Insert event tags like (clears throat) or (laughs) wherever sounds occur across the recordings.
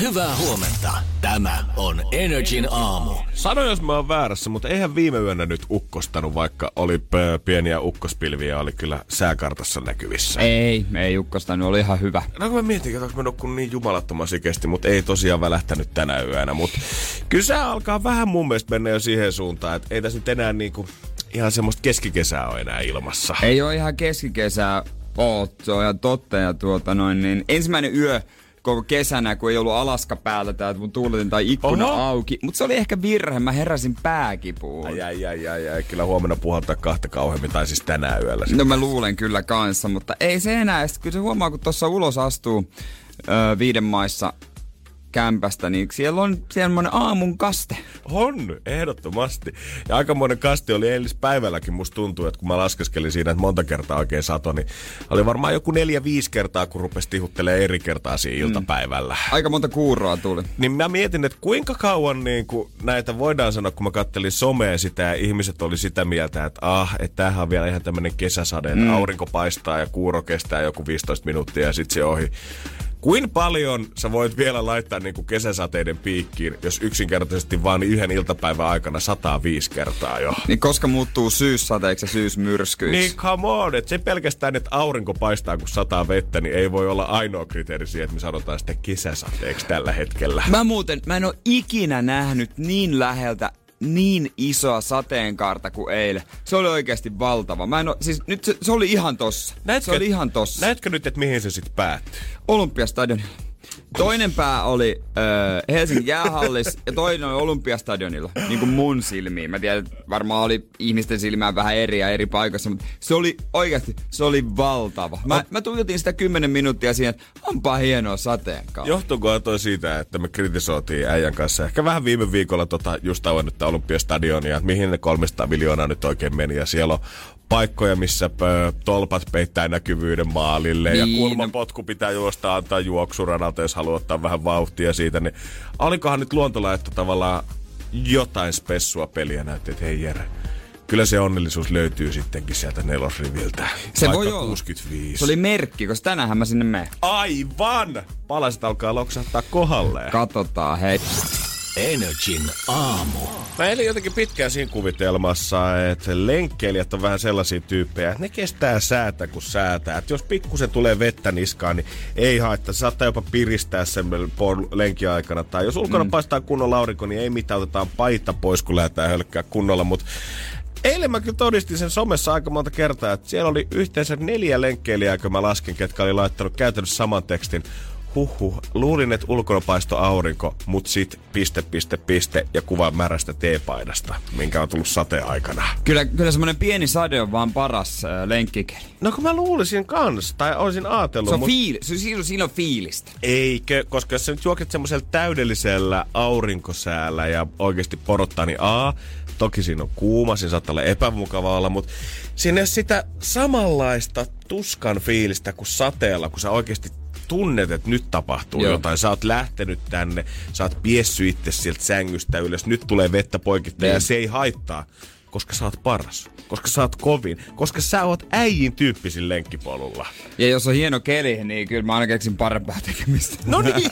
Hyvää huomenta. Tämä on Energin aamu. Sano jos mä oon väärässä, mutta eihän viime yönä nyt ukkostanut, vaikka oli p- pieniä ukkospilviä, oli kyllä sääkartassa näkyvissä. Ei, ei ukkostanut, oli ihan hyvä. No kun mä mietin, että mä nukkunut niin jumalattoman sikesti, mutta ei tosiaan välähtänyt tänä yönä. Mutta kyllä alkaa vähän mun mielestä mennä jo siihen suuntaan, että ei tässä nyt enää niinku ihan semmoista keskikesää ole enää ilmassa. Ei ole ihan keskikesää oot, se on ihan totta. Ja tuota noin, niin ensimmäinen yö koko kesänä, kun ei ollut Alaska päällä tai mun tuuletin tai ikkuna Oho. auki. Mutta se oli ehkä virhe, mä heräsin pääkipuun. Ai, ai, ai, ai, ai. Kyllä huomenna puhaltaa kahta kauheammin, tai siis tänään yöllä. No mä luulen kyllä kanssa, mutta ei se enää. Sitten kyllä se huomaa, kun tuossa ulos astuu öö, viiden maissa kämpästä, niin siellä on semmoinen aamun kaste. On, ehdottomasti. Ja aikamoinen kasti oli eilispäivälläkin, musta tuntuu, että kun mä laskeskelin siinä, että monta kertaa oikein sato, niin oli varmaan joku neljä-viisi kertaa, kun rupesi tihuttelemaan eri kertaa siinä iltapäivällä. Aika monta kuuroa tuli. Niin mä mietin, että kuinka kauan niin kuin näitä voidaan sanoa, kun mä kattelin somea sitä ja ihmiset oli sitä mieltä, että ah, että tämähän on vielä ihan tämmöinen kesäsade, mm. aurinko paistaa ja kuuro kestää joku 15 minuuttia ja sitten se ohi. Kuin paljon sä voit vielä laittaa niin kuin kesäsateiden piikkiin, jos yksinkertaisesti vaan yhden iltapäivän aikana 105 kertaa jo? Niin koska muuttuu syyssateeksi ja syysmyrskyiksi? Niin come on, että se pelkästään, että aurinko paistaa kun sataa vettä, niin ei voi olla ainoa kriteeri siihen, että me sanotaan sitten kesäsateeksi tällä hetkellä. Mä muuten, mä en oo ikinä nähnyt niin läheltä niin isoa sateenkaarta kuin eilen. Se oli oikeasti valtava. Mä en oo, siis nyt se, se oli ihan tossa. se oli ihan tossa. Näetkö nyt, että mihin se sitten päättyy? Olympiastadionilla. Toinen pää oli öö, Helsingin jäähallis ja toinen oli Olympiastadionilla, niin kuin mun silmiin. Mä tiedän, että varmaan oli ihmisten silmään vähän eri ja eri paikoissa, mutta se oli oikeasti, se oli valtava. Mä, mä tuijotin sitä 10 minuuttia siihen, että onpa hienoa sateenkaari. Johtuuko toi siitä, että me kritisoitiin äijän kanssa ehkä vähän viime viikolla tota just avannutta Olympiastadionia, että mihin ne 300 miljoonaa nyt oikein meni ja siellä on paikkoja, missä pö, tolpat peittää näkyvyyden maalille niin, ja Niin, kulmapotku pitää juosta antaa juoksuranalta, jos haluaa ottaa vähän vauhtia siitä, niin olikohan nyt luontolaitto tavallaan jotain spessua peliä näytti, että hei Jere, kyllä se onnellisuus löytyy sittenkin sieltä nelosriviltä. Se voi olla. 65. Se oli merkki, koska tänäänhän mä sinne menen. Aivan! Palaset alkaa loksahtaa kohdalleen. Katsotaan, hei. Energin aamu. Mä elin jotenkin pitkään siinä kuvitelmassa, että lenkkeilijät on vähän sellaisia tyyppejä, että ne kestää säätä kuin säätää. Että jos pikkusen tulee vettä niskaan, niin ei haittaa. Se saattaa jopa piristää sen pol- lenkin aikana. Tai jos ulkona mm. paistaa kunnolla aurinko, niin ei mitään, otetaan paita pois, kun lähdetään hölkkää kunnolla. Mutta Eilen mä kyllä todistin sen somessa aika monta kertaa, että siellä oli yhteensä neljä lenkkeilijää, kun mä laskin, ketkä oli laittanut käytännössä saman tekstin. Huhhuh, luulin, että ulkona paisto aurinko, mut sit piste, piste, piste ja kuva märästä teepaidasta, minkä on tullut sateen aikana. Kyllä, kyllä semmonen pieni sade on vaan paras äh, lenkkikeli. No kun mä luulisin kans, tai olisin ajatellut, Se on mut fiil, se, siinä, siinä on fiilistä. eikö, koska jos sä nyt juoket semmoisella täydellisellä aurinkosäällä ja oikeasti porottaa, niin A, toki siinä on kuuma, siinä saattaa olla epämukava olla, mutta siinä ei sitä samanlaista tuskan fiilistä kuin sateella, kun sä oikeasti tunnet, että nyt tapahtuu Joo. jotain. Sä oot lähtenyt tänne, sä oot piessy itse sieltä sängystä ylös, nyt tulee vettä poikittain ja Niin. se ei haittaa, koska sä oot paras, koska sä oot kovin, koska sä oot äijin tyyppisin lenkkipolulla. Ja jos on hieno keli, niin kyllä mä aina keksin parempaa tekemistä. No niin.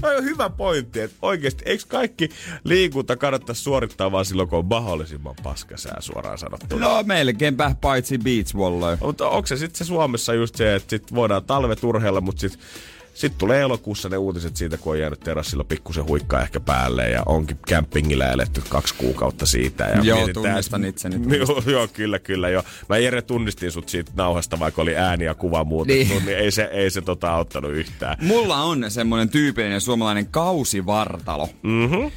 Toi on hyvä pointti, että oikeasti eikö kaikki liikunta kannattaisi suorittaa vaan silloin, kun on mahdollisimman paskasää suoraan sanottuna. No melkeinpä paitsi beach volley. Mutta onko se sitten se Suomessa just se, että sit voidaan talvet urheilla, mutta sitten sit tulee elokuussa ne uutiset siitä, kun on jäänyt terassilla pikkusen huikkaa ehkä päälle ja onkin campingillä eletty kaksi kuukautta siitä. Ja Joo, tunnistan että- itseni, (laughs) Joo, joo, kyllä, kyllä. Jo. Mä Jere tunnistin sut siitä nauhasta, vaikka oli ääni ja kuva muutettu, niin, Niin. ei se, ei se tota auttanut yhtään. Mulla on semmonen tyypillinen suomalainen kausivartalo. Mm-hmm.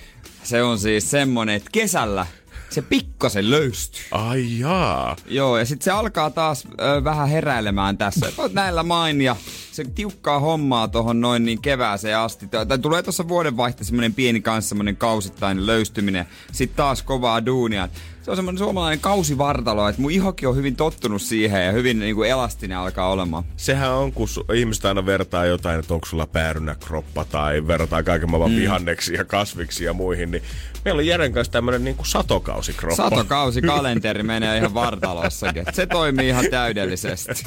Se on siis semmonen, että kesällä se pikkasen löystyy. Ai jaa. Joo, ja sitten se alkaa taas ö, vähän heräilemään tässä. Oot näillä mainia. Se tiukkaa hommaa tuohon noin niin kevääseen asti. Tai tulee tuossa vuodenvaihteessa semmoinen pieni kanssa semmoinen kausittainen löystyminen. Sitten taas kovaa duunia. Se on semmoinen suomalainen kausivartalo, että mun ihokin on hyvin tottunut siihen ja hyvin niin kuin elastinen alkaa olemaan. Sehän on, kun ihmiset aina vertaa jotain, että onko sulla päärynä kroppa tai verrataan kaiken maailman mm. vihanneksi ja kasviksi ja muihin, niin meillä on Jeren kanssa tämmöinen niin kuin satokausikroppa. Satokausi kalenteri (laughs) menee ihan vartalossakin. että Se toimii ihan täydellisesti.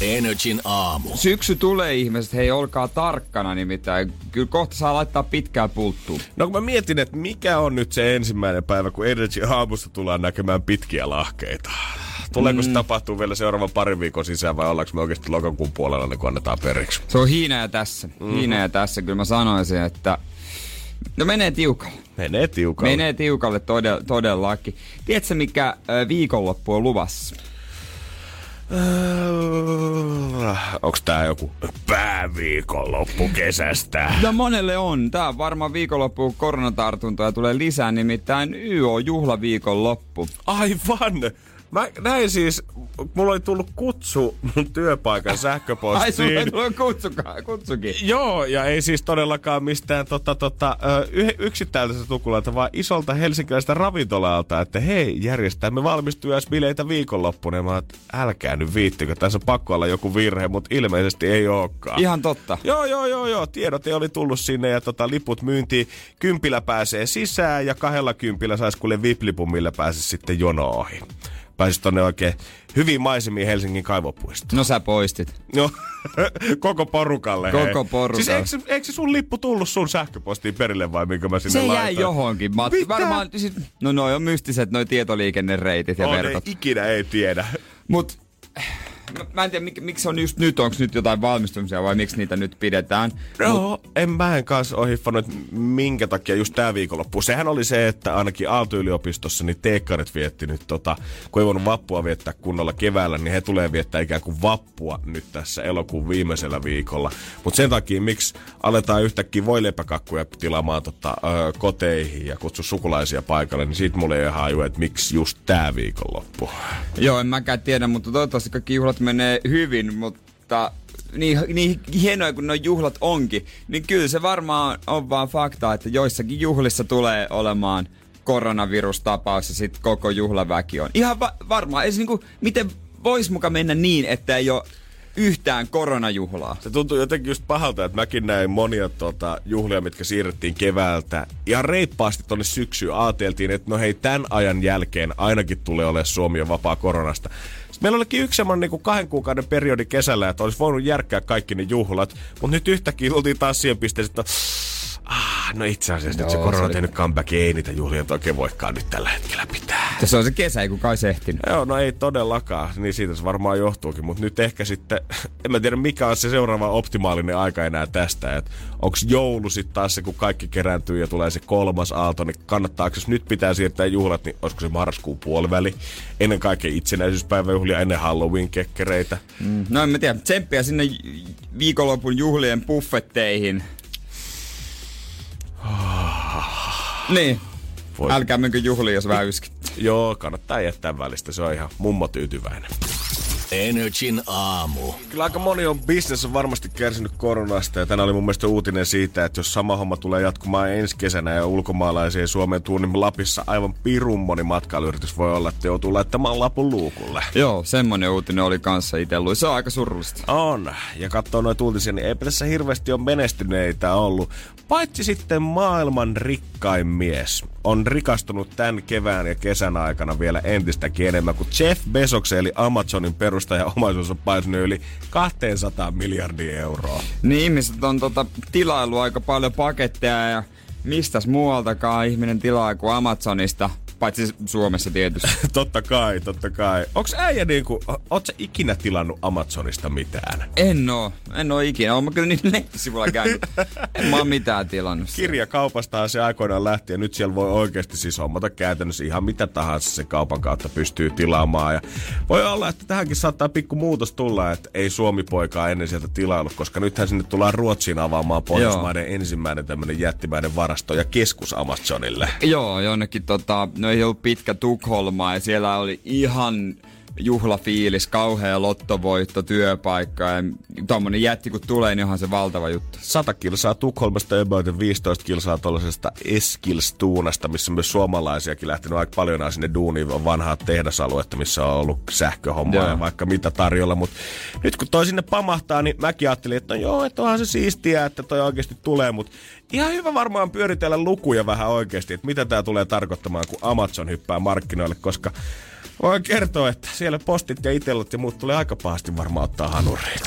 Energin aamu. Syksy tulee ihmiset, hei olkaa tarkkana nimittäin. Kyllä kohta saa laittaa pitkää pulttua. No kun mä mietin, että mikä on nyt se ensimmäinen päivä, kun Energy aamusta tullaan näkemään pitkiä lahkeita. Tuleeko mm. se tapahtuu vielä seuraavan parin viikon sisään vai ollaanko me oikeasti lokakuun puolella, niin kun annetaan periksi? Se on hiina ja tässä. Hiina ja tässä. Kyllä mä sanoisin, että No menee tiukalle. Menee tiukalle. Menee tiukalle todell- todellakin. Tiedätkö mikä viikonloppu on luvassa? Onko tää joku pääviikonloppu kesästä? No monelle on. Tää on varmaan viikonloppu koronatartuntoja tulee lisää, nimittäin YO-juhlaviikonloppu. Aivan! Mä näin siis, mulla oli tullut kutsu mun työpaikan sähköpostiin. Ai sulle tulee kutsuka, kutsukin. Joo, ja ei siis todellakaan mistään tota, tota, y- yksittäiseltä tukulalta, vaan isolta helsinkiläisestä ravintolalta, että hei, järjestämme valmistujaisbileitä viikonloppuna. Mä oon, älkää nyt viittikö, tässä on pakko olla joku virhe, mutta ilmeisesti ei olekaan. Ihan totta. Joo, joo, joo, joo. Tiedot ei oli tullut sinne ja tota, liput myyntiin. Kympillä pääsee sisään ja kahdella kympillä saisi kuule viplipun, millä pääsisi sitten jono ohi pääsisi tonne oikein hyvin maisemiin Helsingin kaivopuistoon. No sä poistit. No, (laughs) koko porukalle. Koko hei. porukalle. Siis eikö, eikö sun lippu tullut sun sähköpostiin perille vai minkä mä sinne Se jäi laitoin? johonkin. Matti. Mitä? Varmaan, siis, no noi on mystiset noi tietoliikennereitit ja ei, verkot. ikinä ei tiedä. Mut mä, en tiedä, mik, miksi se on just nyt, onko nyt jotain valmistumisia vai miksi niitä nyt pidetään. Joo, en mä en kanssa ole hiffannut, että minkä takia just tää viikonloppu. Sehän oli se, että ainakin Aalto-yliopistossa niin teekkarit vietti nyt tota, kun ei voinut vappua viettää kunnolla keväällä, niin he tulee viettää ikään kuin vappua nyt tässä elokuun viimeisellä viikolla. Mutta sen takia, miksi aletaan yhtäkkiä voileipäkakkuja tilaamaan tota, ö, koteihin ja kutsu sukulaisia paikalle, niin siitä mulle ei ihan haju, että miksi just tää viikonloppu. Joo, en mäkään tiedä, mutta toivottavasti kaikki juhlat menee hyvin, mutta niin, niin hienoja kuin nuo juhlat onkin, niin kyllä se varmaan on vaan fakta, että joissakin juhlissa tulee olemaan koronavirustapaus ja sitten koko juhlaväki on. Ihan va- varmaan, ei niinku, miten vois muka mennä niin, että ei ole yhtään koronajuhlaa. Se tuntuu jotenkin just pahalta, että mäkin näin monia tota, juhlia, mitkä siirrettiin keväältä. Ihan reippaasti tonne syksyyn ajateltiin, että no hei, tämän ajan jälkeen ainakin tulee olemaan Suomi on vapaa koronasta. Meillä olikin yksi semmoinen niin kahden kuukauden periodi kesällä, että olisi voinut järkkää kaikki ne juhlat. Mutta nyt yhtäkkiä tultiin taas siihen pisteeseen, että ah, no itse asiassa nyt se Joo, korona on tehnyt comeback, ei niitä juhlia oikein voikaan nyt tällä hetkellä pitää. Se on se kesä, ei kukaan se ehtinyt. Joo, no ei todellakaan. Niin siitä se varmaan johtuukin. Mutta nyt ehkä sitten, (laughs) en mä tiedä mikä on se seuraava optimaalinen aika enää tästä. Että onko joulu sitten taas se, kun kaikki kerääntyy ja tulee se kolmas aalto, niin kannattaako, jos nyt pitää siirtää juhlat, niin olisiko se marraskuun puoliväli? Ennen kaikkea itsenäisyyspäiväjuhlia, ennen Halloween-kekkereitä. Mm. No en mä tiedä, tsemppiä sinne viikonlopun juhlien buffetteihin. Niin. Voi. Älkää menkö juhliin, jos vähän yskit. Joo, kannattaa jättää välistä. Se on ihan mummo tyytyväinen. Energin aamu. Kyllä aika moni on business on varmasti kärsinyt koronasta ja tänään oli mun mielestä uutinen siitä, että jos sama homma tulee jatkumaan ensi kesänä ja ulkomaalaisia ei Suomeen tuu, niin Lapissa aivan pirun moni matkailuyritys voi olla, että joutuu laittamaan lapun luukulle. Joo, semmonen uutinen oli kanssa itellu. Se on aika surullista. On. Ja katsoo noita uutisia, niin eipä tässä hirveästi ole menestyneitä ollut. Paitsi sitten maailman rikkain mies on rikastunut tämän kevään ja kesän aikana vielä entistäkin enemmän, kuin Jeff Bezoksen eli Amazonin perustaja omaisuus on paisunut yli 200 miljardia euroa. Niin ihmiset on tota, tilailu aika paljon paketteja ja mistäs muualtakaan ihminen tilaa kuin Amazonista. Paitsi Suomessa tietysti. (laughs) totta kai, totta kai. Onks äijä niinku, o- oot sä ikinä tilannut Amazonista mitään? En oo. En oo ikinä. Oon mä kyllä niiden nettisivuilla käynyt. En mä oo mitään tilannut. Kirjakaupastahan se aikoinaan lähti ja nyt siellä voi oikeasti siis hommata käytännössä ihan mitä tahansa se kaupan kautta pystyy tilaamaan. Ja voi olla, että tähänkin saattaa pikku muutos tulla, että ei Suomi-poikaa ennen sieltä tilailu, koska nythän sinne tullaan Ruotsiin avaamaan Pohjoismaiden ensimmäinen tämmöinen jättimäinen varasto ja keskus Amazonille. Joo, jonnekin tota, no ei ollut pitkä Tukholma ja siellä oli ihan juhlafiilis, kauhea lottovoitto, työpaikka ja tuommoinen jätti kun tulee, niin onhan se valtava juttu. 100 kilsaa Tukholmasta about 15 kilsaa tuollaisesta Eskilstuunasta, missä myös suomalaisiakin lähtenyt aika paljon sinne duuniin on vanhaa tehdasaluetta, missä on ollut sähköhommaa ja vaikka mitä tarjolla. Mutta nyt kun toi sinne pamahtaa, niin mäkin ajattelin, että no joo, että onhan se siistiä, että toi oikeasti tulee, mutta ihan hyvä varmaan pyöritellä lukuja vähän oikeasti, että mitä tämä tulee tarkoittamaan, kun Amazon hyppää markkinoille, koska Voin kertoa, että siellä postit ja itellut ja muut tulee aika pahasti varmaan ottaa hanuriin.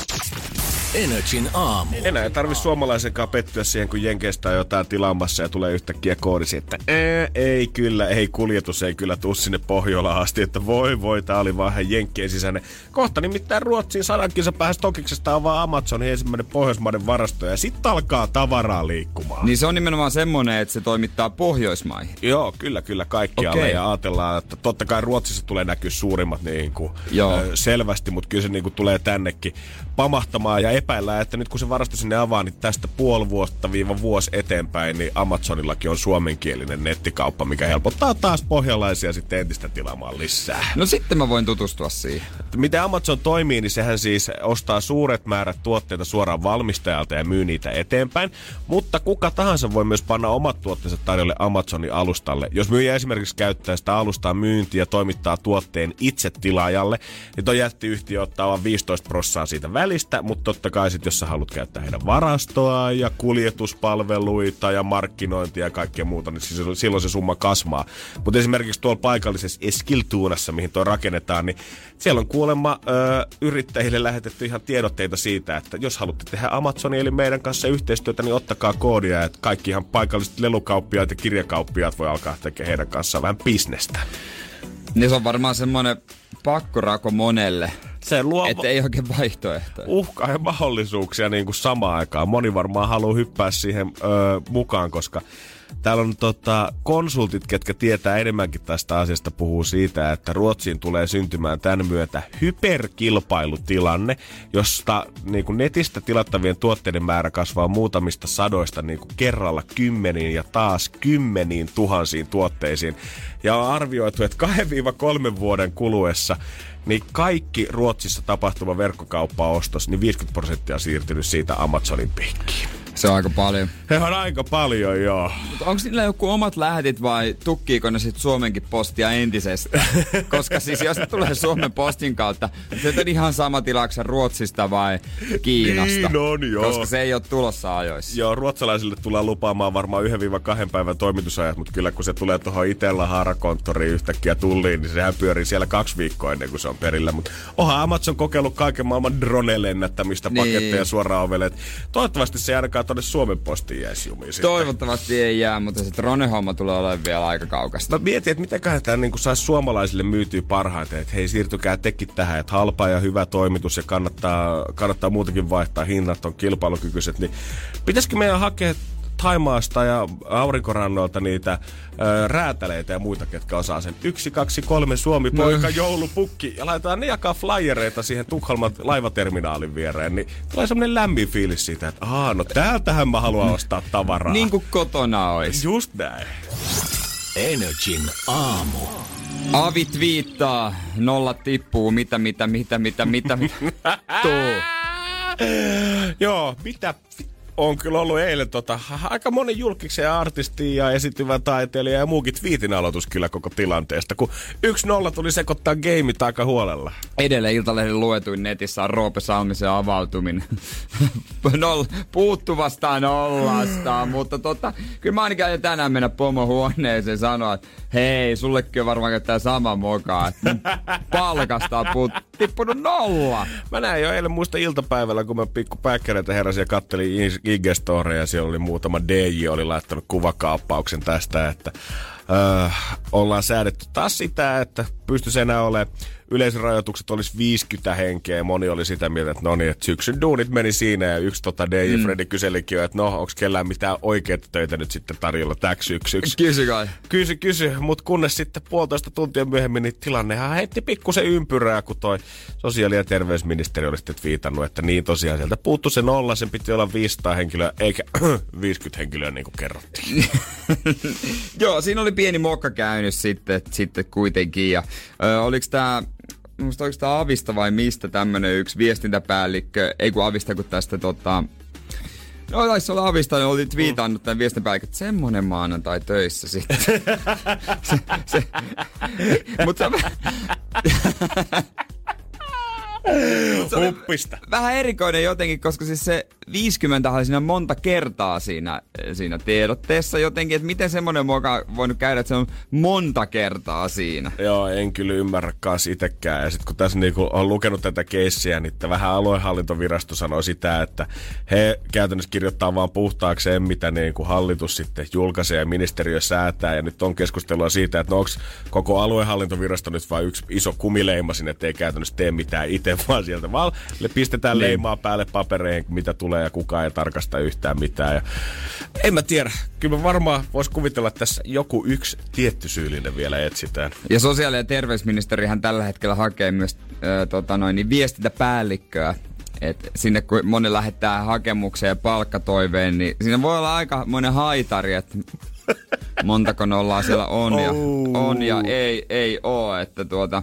Energin aamu. Enää ei tarvi suomalaisenkaan pettyä siihen, kun Jenkeistä on jotain tilaamassa ja tulee yhtäkkiä koodisi, että ää, ei kyllä, ei kuljetus ei kyllä tuu sinne Pohjolaan asti, että voi voi, tää oli vaan Jenkkien sisäinen. Kohta nimittäin Ruotsiin sadankin se pääsi Tokiksesta on vaan Amazonin ensimmäinen pohjoismaiden varasto ja sitten alkaa tavaraa liikkumaan. Niin se on nimenomaan semmonen, että se toimittaa Pohjoismaihin. Joo, kyllä, kyllä kaikkialle okay. ja ajatellaan, että totta kai Ruotsissa tulee näkyä suurimmat niin kuin, Joo. Selvästi, mutta kyllä se niin kuin, tulee tännekin pamahtamaan ja epäillään, että nyt kun se varasto sinne avaa, niin tästä puoli vuotta viiva vuosi eteenpäin, niin Amazonillakin on suomenkielinen nettikauppa, mikä helpottaa taas pohjalaisia sitten entistä tilaamaan lisää. No sitten mä voin tutustua siihen. Miten Amazon toimii, niin sehän siis ostaa suuret määrät tuotteita suoraan valmistajalta ja myy niitä eteenpäin, mutta kuka tahansa voi myös panna omat tuotteensa tarjolle Amazonin alustalle. Jos myyjä esimerkiksi käyttää sitä alustaa myyntiä ja toimittaa tuotteen itse tilaajalle, niin tuo jättiyhtiö ottaa vain 15 prossaa siitä välistä, mutta totta kai sit, jos sä haluat käyttää heidän varastoa ja kuljetuspalveluita ja markkinointia ja kaikkea muuta, niin siis silloin se summa kasvaa. Mutta esimerkiksi tuolla paikallisessa Eskiltuunassa, mihin tuo rakennetaan, niin siellä on kuulemma ö, yrittäjille lähetetty ihan tiedotteita siitä, että jos haluatte tehdä Amazonin eli meidän kanssa yhteistyötä, niin ottakaa koodia, että kaikki ihan paikalliset lelukauppiaat ja kirjakauppiaat voi alkaa tekemään heidän kanssaan vähän bisnestä. Niin se on varmaan semmoinen pakkorako monelle. Se luo Että ei oikein vaihtoehtoja. uhkaa ja mahdollisuuksia niin kuin samaan aikaan. Moni varmaan haluaa hyppää siihen ö, mukaan, koska täällä on tota, konsultit, ketkä tietää enemmänkin tästä asiasta, puhuu siitä, että Ruotsiin tulee syntymään tämän myötä hyperkilpailutilanne, josta niin kuin netistä tilattavien tuotteiden määrä kasvaa muutamista sadoista niin kuin kerralla kymmeniin ja taas kymmeniin tuhansiin tuotteisiin. Ja on arvioitu, että 2-3 vuoden kuluessa niin kaikki Ruotsissa tapahtuva verkkokauppaostos, niin 50 prosenttia on siirtynyt siitä Amazonin piikkiin. Se on aika paljon. Se on aika paljon, joo. Mutta onko niillä joku omat lähetit vai tukkiiko ne sit Suomenkin postia entisestä? (laughs) Koska siis jos ne tulee Suomen postin kautta, se on ihan sama tilaksi Ruotsista vai Kiinasta. Niin on, joo. Koska se ei ole tulossa ajoissa. Joo, ruotsalaisille tullaan lupaamaan varmaan 1-2 päivän toimitusajat, mutta kyllä kun se tulee tuohon Itella haarakonttoriin yhtäkkiä tulliin, niin sehän pyörii siellä kaksi viikkoa ennen kuin se on perillä. Mutta onhan Amazon kokeillut kaiken maailman drone-lennättämistä, Niin. paketteja suoraan ovelle. Toivottavasti se ei ainakaan tuonne Suomen postiin jäisi jumiin. Toivottavasti ei jää, mutta se drone-homma tulee olemaan vielä aika kaukasta. Mä mietin, että miten tämä niin saisi suomalaisille myytyä parhaiten, että hei siirtykää tekin tähän, että halpa ja hyvä toimitus ja kannattaa, kannattaa muutenkin vaihtaa, hinnat on kilpailukykyiset, niin pitäisikö meidän hakea Taimaasta ja aurinkorannoilta niitä ö, räätäleitä ja muita, ketkä osaa sen. Yksi, kaksi, kolme Suomi poika joulupukki ja laitetaan ne jakaa flyereita siihen Tukholman laivaterminaalin viereen, niin tulee semmonen lämmin fiilis siitä, että aah, no täältähän mä haluan ostaa tavaraa. Niin kuin kotona olisi. Just näin. Energin aamu. Avit viittaa, nollat tippuu, mitä, mitä, mitä, mitä, mitä, mitä. (laughs) Joo, mitä on kyllä ollut eilen tota, aika moni julkiksen ja artisti ja esityvä taiteilija ja muukin twiitin aloitus kyllä koko tilanteesta, kun 1-0 tuli sekoittaa gameit aika huolella. Edelleen Iltalehden luetuin netissä on Roope Salmisen avautuminen. (laughs) Noll, puuttuvasta nollasta, mutta tota, kyllä mä ainakin aion tänään mennä pomohuoneeseen sanoa, että hei, sullekin on varmaan käyttää sama moka, palkasta on puut, tippunut nolla. Mä näin jo eilen muista iltapäivällä, kun mä pikku päkkäreitä heräsin ja kattelin IG-storia ja siellä oli muutama DJ oli laittanut kuvakaappauksen tästä, että öö, ollaan säädetty taas sitä, että pystyisi enää olemaan yleisrajoitukset olisi 50 henkeä. Moni oli sitä mieltä, että no niin, että syksyn duunit meni siinä ja yksi tota DJ mm. Freddy kyselikin jo, että no, onko kellään mitään oikeita töitä nyt sitten tarjolla täksi syksyksi. Kysy kai. Kysy, kysy, mutta kunnes sitten puolitoista tuntia myöhemmin, niin tilannehan heitti pikkusen ympyrää, kun toi sosiaali- ja terveysministeri oli sitten viitannut, että niin tosiaan sieltä puuttu se nolla, sen piti olla 500 henkilöä, eikä (clears throat) 50 henkilöä niin kuin kerrottiin. (laughs) Joo, siinä oli pieni mokka käynyt sitten, sitten kuitenkin. Ja, ö, oliko tämä muista oliko tämä Avista vai mistä tämmönen yksi viestintäpäällikkö, ei kun Avista, kun tästä tota, No taisi olla Avista, niin oli twiitannut tämän viestintäpäällikkö, että semmonen maanantai töissä sitten. (laughs) se, se, mutta (laughs) Huppista. Vähän erikoinen jotenkin, koska siis se 50 oli siinä monta kertaa siinä, siinä tiedotteessa jotenkin, että miten semmoinen muoka voinut käydä, että se on monta kertaa siinä. Joo, en kyllä ymmärrä kanssa itsekään. Ja sitten kun tässä niinku on lukenut tätä keissiä, niin vähän aluehallintovirasto sanoi sitä, että he käytännössä kirjoittaa vaan puhtaakseen, mitä niinku hallitus sitten julkaisee ja ministeriö säätää. Ja nyt on keskustelua siitä, että no onko koko aluehallintovirasto nyt vain yksi iso kumileima sinne, että ei käytännössä tee mitään itse, (laughs) vaan sieltä vaan pistetään niin. leimaa päälle papereihin, mitä tulee ja kukaan ei tarkasta yhtään mitään. Ja en mä tiedä. Kyllä mä varmaan vois kuvitella, että tässä joku yksi tietty syyllinen vielä etsitään. Ja sosiaali- ja terveysministerihän tällä hetkellä hakee myös äh, tota noin, niin viestintäpäällikköä et sinne kun moni lähettää hakemuksen ja palkkatoiveen, niin siinä voi olla aika monen haitari, että montako nollaa siellä on ja, (laughs) on ja ei, ei oo. Että tuota,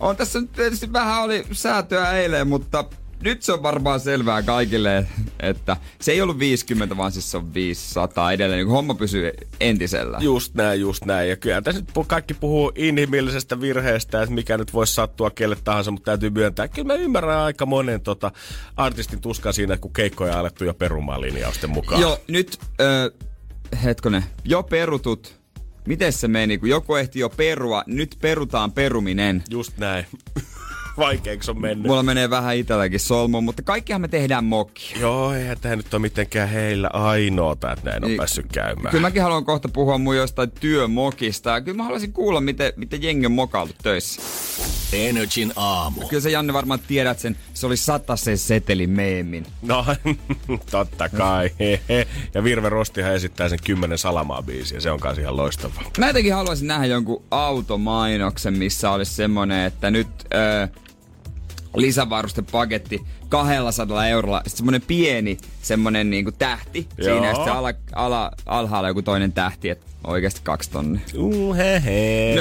on tässä nyt tietysti vähän oli säätöä eilen, mutta nyt se on varmaan selvää kaikille, että se ei ollut 50, vaan siis se on 500 edelleen, niin homma pysyy entisellä. Just näin, just näin. Ja kyllä tässä nyt kaikki puhuu inhimillisestä virheestä, että mikä nyt voisi sattua kelle tahansa, mutta täytyy myöntää. Kyllä mä ymmärrän aika monen tota, artistin tuskan siinä, kun keikkoja on alettu jo perumaan linjausten mukaan. Joo, nyt, äh, hetkonen, jo perutut Miten se meni, kun joku ehti jo perua, nyt perutaan peruminen. Just näin. Vaikeiksi on mennyt. Mulla menee vähän itselläkin solmuun, mutta kaikkihan me tehdään mokki. Joo, eihän tämä nyt ole mitenkään heillä ainoata, että näin on niin, päässyt käymään. Kyllä mäkin haluan kohta puhua mun jostain työmokista. Ja kyllä mä haluaisin kuulla, miten, miten jengi on mokailtu töissä. Energin aamu. Kyllä se Janne varmaan tiedät sen, se oli se seteli meemin. No, (laughs) totta kai. (laughs) ja Virve Rostihan esittää sen kymmenen salamaa biisiä, se on kanssa ihan loistavaa. Mä jotenkin haluaisin nähdä jonkun automainoksen, missä olisi semmonen, että nyt... Öö, lisävarustepaketti 200 eurolla. Sitten semmonen pieni semmonen niinku tähti Joo. siinä ja sitten ala, ala, alhaalla joku toinen tähti, että oikeasti kaksi tonnia. Uh, he, he.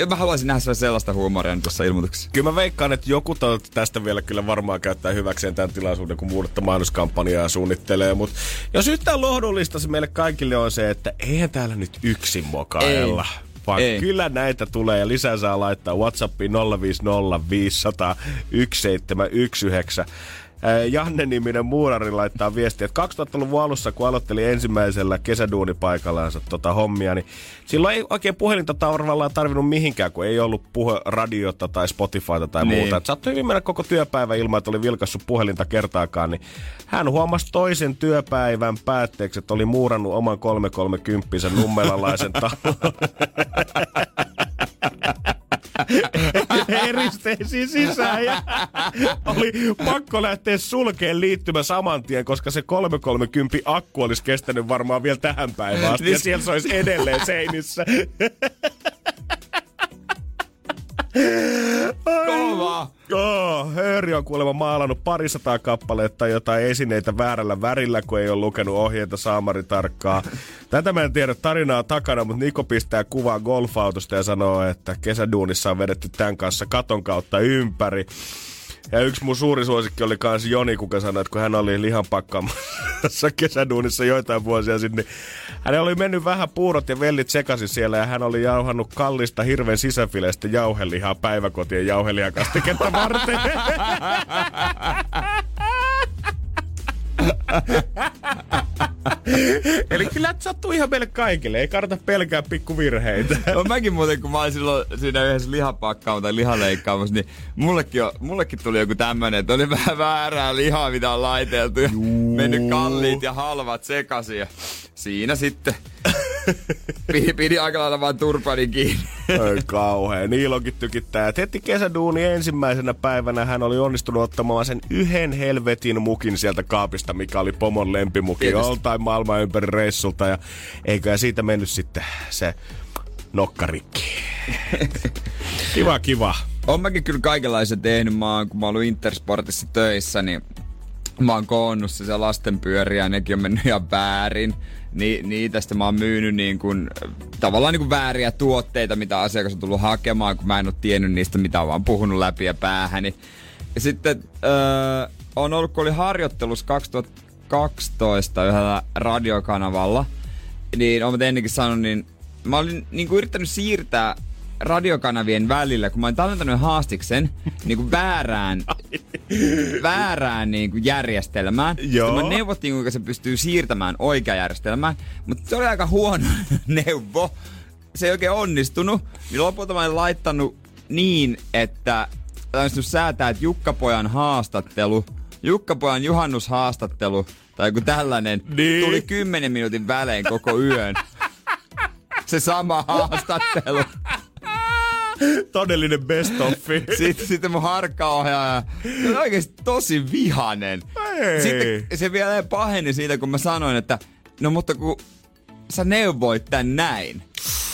No, mä haluaisin nähdä sellaista huumoria nyt tuossa ilmoituksessa. Kyllä mä veikkaan, että joku tästä vielä kyllä varmaan käyttää hyväkseen tämän tilaisuuden, kun muudetta mainoskampanjaa suunnittelee. Mutta jos yhtään lohdullista se meille kaikille on se, että eihän täällä nyt yksin mokailla. Ei vaan Ei. kyllä näitä tulee ja lisää saa laittaa WhatsAppiin 050 500 1719. Janne-niminen muurari laittaa viestiä, että 2000-luvun alussa, kun aloitteli ensimmäisellä kesäduunipaikallansa tota hommia, niin silloin ei oikein puhelinta tavallaan tarvinnut mihinkään, kun ei ollut puhe radiota tai Spotifyta tai niin. muuta. Et saattoi hyvin mennä koko työpäivä ilman, että oli vilkassut puhelinta kertaakaan, niin hän huomasi toisen työpäivän päätteeksi, että oli muurannut oman 330 nummelalaisen (laughs) talon. Eristeisiin sisään ja oli pakko lähteä sulkeen liittymä saman tien, koska se 330 akku olisi kestänyt varmaan vielä tähän päivään asti ja siellä se olisi edelleen seinissä. Kova! Oh, on kuulemma maalannut parisataa kappaletta jotain esineitä väärällä värillä, kun ei ole lukenut ohjeita saamari tarkkaa. Tätä mä en tiedä tarinaa takana, mutta Niko pistää kuvaa golfautosta ja sanoo, että kesäduunissa on vedetty tämän kanssa katon kautta ympäri. Ja yksi mun suuri suosikki oli kans Joni, kuka sanoi, että kun hän oli lihanpakkaamassa (laughs) kesäduunissa joitain vuosia sitten, niin hän oli mennyt vähän puurot ja vellit sekaisin siellä ja hän oli jauhannut kallista hirven sisäfileistä jauhelihaa päiväkotien jauhelihakastiketta varten. (laughs) (laughs) Eli kyllä sattuu ihan meille kaikille, ei kannata pelkää pikkuvirheitä. (laughs) No mäkin muuten, kun mä olin silloin siinä yhdessä lihapakkaamassa tai lihaleikkaamassa, niin mullekin, on, mullekin tuli joku tämmönen, että oli (laughs) vähän väärää lihaa, mitä on laiteltu ja Juu. mennyt kalliit ja halvat sekaisin. Ja siinä sitten pidi, pidi aika lailla vaan turpani kiinni. Oi kauhea. Niilonkin tykittää. Et heti kesäduuni ensimmäisenä päivänä hän oli onnistunut ottamaan sen yhden helvetin mukin sieltä kaapista, mikä oli pomon lempimuki Tietysti. joltain maailman ympäri reissulta. Ja eikä siitä mennyt sitten se nokkarikki. (laughs) kiva, kiva. Oon mäkin kyllä kaikenlaisen tehnyt. Mä oon, kun mä oon ollut Intersportissa töissä, niin mä oon koonnut se lastenpyöriä ja nekin on mennyt ihan väärin. Ni, niitä sitten mä oon myynyt niin kuin, tavallaan niin kuin vääriä tuotteita, mitä asiakas on tullut hakemaan, kun mä en oo tiennyt niistä, mitä on vaan puhunut läpi ja päähäni. Ja sitten öö, on ollut, kun oli harjoittelussa 2012 yhdellä radiokanavalla, niin oon ennenkin sanonut, niin mä olin niin kuin yrittänyt siirtää radiokanavien välillä, kun mä olin tallentanut haastiksen niin kuin väärään, väärään niin kuin järjestelmään. Joo. Sitten mä neuvottiin, kuinka se pystyy siirtämään oikea järjestelmään, mutta se oli aika huono (laughs) neuvo. Se ei oikein onnistunut, niin lopulta mä olin laittanut niin, että onnistunut säätää, että Jukkapojan haastattelu, Jukkapojan juhannushaastattelu tai joku tällainen Niin. tuli 10 minuutin välein koko yön. Se sama haastattelu. Todellinen best offi. Sitten, sitten mun harkkaohjaaja se oli oikeesti tosi vihanen. Ei. Sitten se vielä paheni siitä, kun mä sanoin, että no mutta kun sä neuvoit tän näin.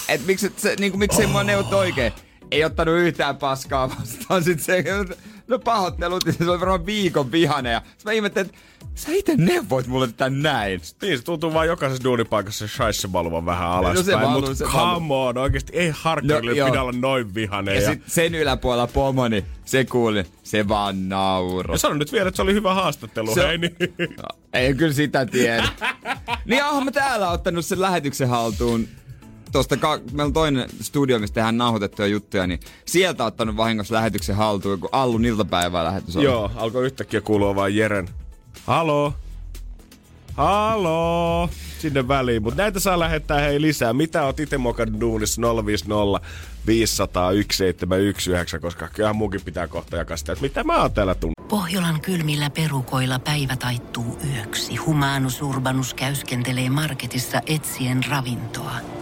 Et miksi, se, niin kuin, miksi ei mua neuvottu oikein? Ei ottanut yhtään paskaa vastaan. Sitten se, no pahoittelut, ja se oli varmaan viikon vihane. Ja mä ihmettelin, että sä itse neuvoit mulle tän näin. Niin, se tuntuu vaan jokaisessa duunipaikassa se shaisse valuvan vähän alaspäin. No se valuu, Mut se come on, oikeesti ei harkkarille No, pidä olla noin vihainen. Ja Ja, sit sen yläpuolella pomoni, se kuuli, se vaan nauro. ja sano nyt vielä, että se oli hyvä haastattelu. Se- hei, niin. No, ei kyllä sitä tiedä. niin onhan mä täällä ottanut sen lähetyksen haltuun. Tosta ka- meillä on toinen studio, mistä tehdään nauhoitettuja juttuja, niin sieltä ottanut vahingossa lähetyksen haltuun, kun Allun iltapäivää lähetys on. Joo, alkoi yhtäkkiä kuulua vaan Jeren. Halo? Halo? Sinne väliin. Mutta näitä saa lähettää hei lisää. Mitä oot itse mokannut duunissa 050 500 1719, koska kyllähän munkin pitää kohta jakaa sitä, että mitä mä oon täällä tunnet. Pohjolan kylmillä perukoilla päivä taittuu yöksi. Humanus Urbanus käyskentelee marketissa etsien ravintoa.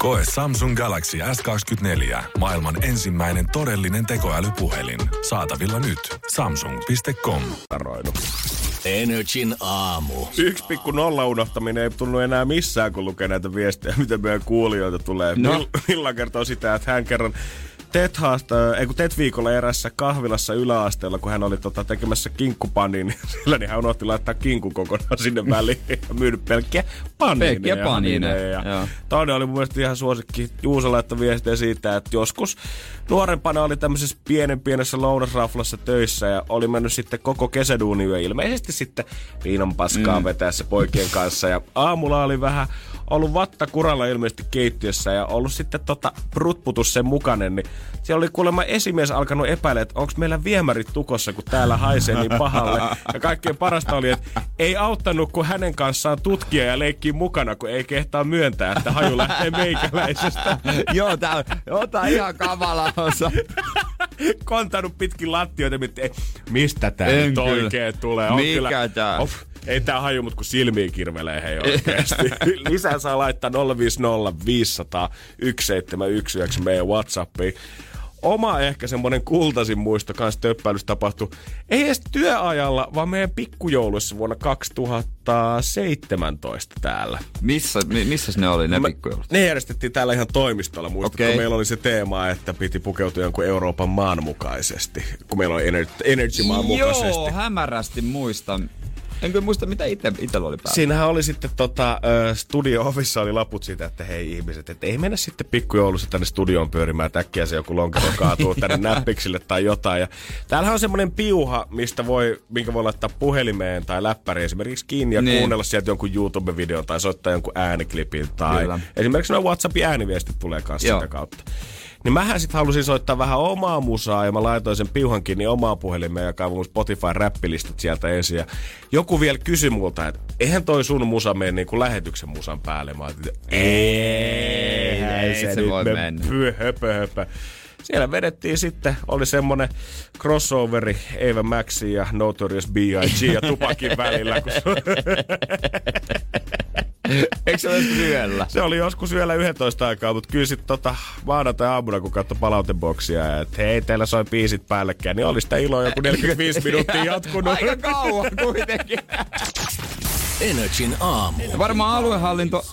Koe Samsung Galaxy S24. Maailman ensimmäinen todellinen tekoälypuhelin. Saatavilla nyt. Samsung.com. Energin aamu. Yksi pikku nolla unohtaminen ei tunnu enää missään, kun lukee näitä viestejä, mitä meidän kuulijoita tulee. No. Milla kertoo sitä, että hän kerran TET, haasta, ei kun TET viikolla erässä kahvilassa yläasteella, kun hän oli tota, tekemässä kinkkupaniin, niin (laughs) sillä niin hän unohti laittaa kinkun kokonaan sinne väliin (laughs) ja myynyt pelkkiä paniineja. Pelkkiä Ja toinen oli mun mielestä ihan suosikki. Juuso laittoi viestiä siitä, että joskus nuorempana oli tämmöisessä pienen pienessä lounasraflassa töissä ja oli mennyt sitten koko kesäduuniyö ilmeisesti sitten viinan paskaa mm. vetäessä poikien kanssa. Ja aamulla oli vähän ollut vatta kuralla ilmeisesti keittiössä ja ollut sitten tota prutputus sen mukainen, niin siellä oli kuulemma esimies alkanut epäillä, että onko meillä viemärit tukossa, kun täällä haisee niin pahalle. Ja kaikkein parasta oli, että ei auttanut, kun hänen kanssaan tutkia ja leikkii mukana, kun ei kehtaa myöntää, että haju lähtee meikäläisestä. joo, tää, joo, tää on ihan kamala osa. Kontanut pitkin lattioita, mistä tää En nyt kyllä. oikein tulee. Mikä tää? Of, ei tää haju, mut kun silmiin kirvelee hei oikeesti. (laughs) Lisää saa laittaa 050 500 1719 meidän Whatsappiin. Oma ehkä semmonen kultaisin muisto kans töppäilyssä tapahtui. Ei edes työajalla, vaan meidän pikkujouluissa vuonna 2017 täällä. Missä, mi, missäs ne oli ne Mä- pikkujoulut? Ne järjestettiin täällä ihan toimistolla. Muistatko, Okei. meillä oli se teema, että piti pukeutua jonkun Euroopan maan mukaisesti, kun meillä on Ener- Energy maan mukaisesti. Joo, hämärästi muistan. En kyllä muista, mitä itse itellä oli päällä. Siinähän oli sitten tota, ö, studio-ovissa oli laput siitä, että hei ihmiset, että ei mennä sitten pikkujoulussa tänne studioon pyörimään, että äkkiä se joku lonkero (laughs) kaatuu tänne näppiksille tai jotain. Ja täällähän on semmoinen piuha, mistä voi, minkä voi laittaa puhelimeen tai läppäriin esimerkiksi kiinni ja Niin. kuunnella sieltä jonkun YouTube-videon tai soittaa jonkun ääniklipin tai Kyllä. esimerkiksi noin WhatsAppin ääniviestit tulee kanssa Joo. sitä kautta. Niin mähän sit halusin soittaa vähän omaa musaa ja mä laitoin sen piuhan kiinni omaa puhelimeen ja kaivoin Spotify-räppilistat sieltä ensin. Ja joku vielä kysyi multa, että eihän toi sun musa mene niin kuin lähetyksen musan päälle. Mä ajattelin, että ei, ei se nyt voi me mennä. py- höpö, höpö. Siellä vedettiin sitten, oli semmonen crossoveri Eva Maxi ja Notorious B.I.G. ja Tupakin välillä. Kun (laughs) (laughs) Eikö se ole joskus yöllä? se oli joskus vielä 11 aikaa, mutta kyllä sitten tota, maanantai-aamuna, kun katsoi palauteboksia, että hei, teillä soi biisit päällekkäin, niin oli sitä iloa joku 45 (laughs) minuuttia jatkunut. Aika kauan kuitenkin. Energin aamu. Ja varmaan aluehallinto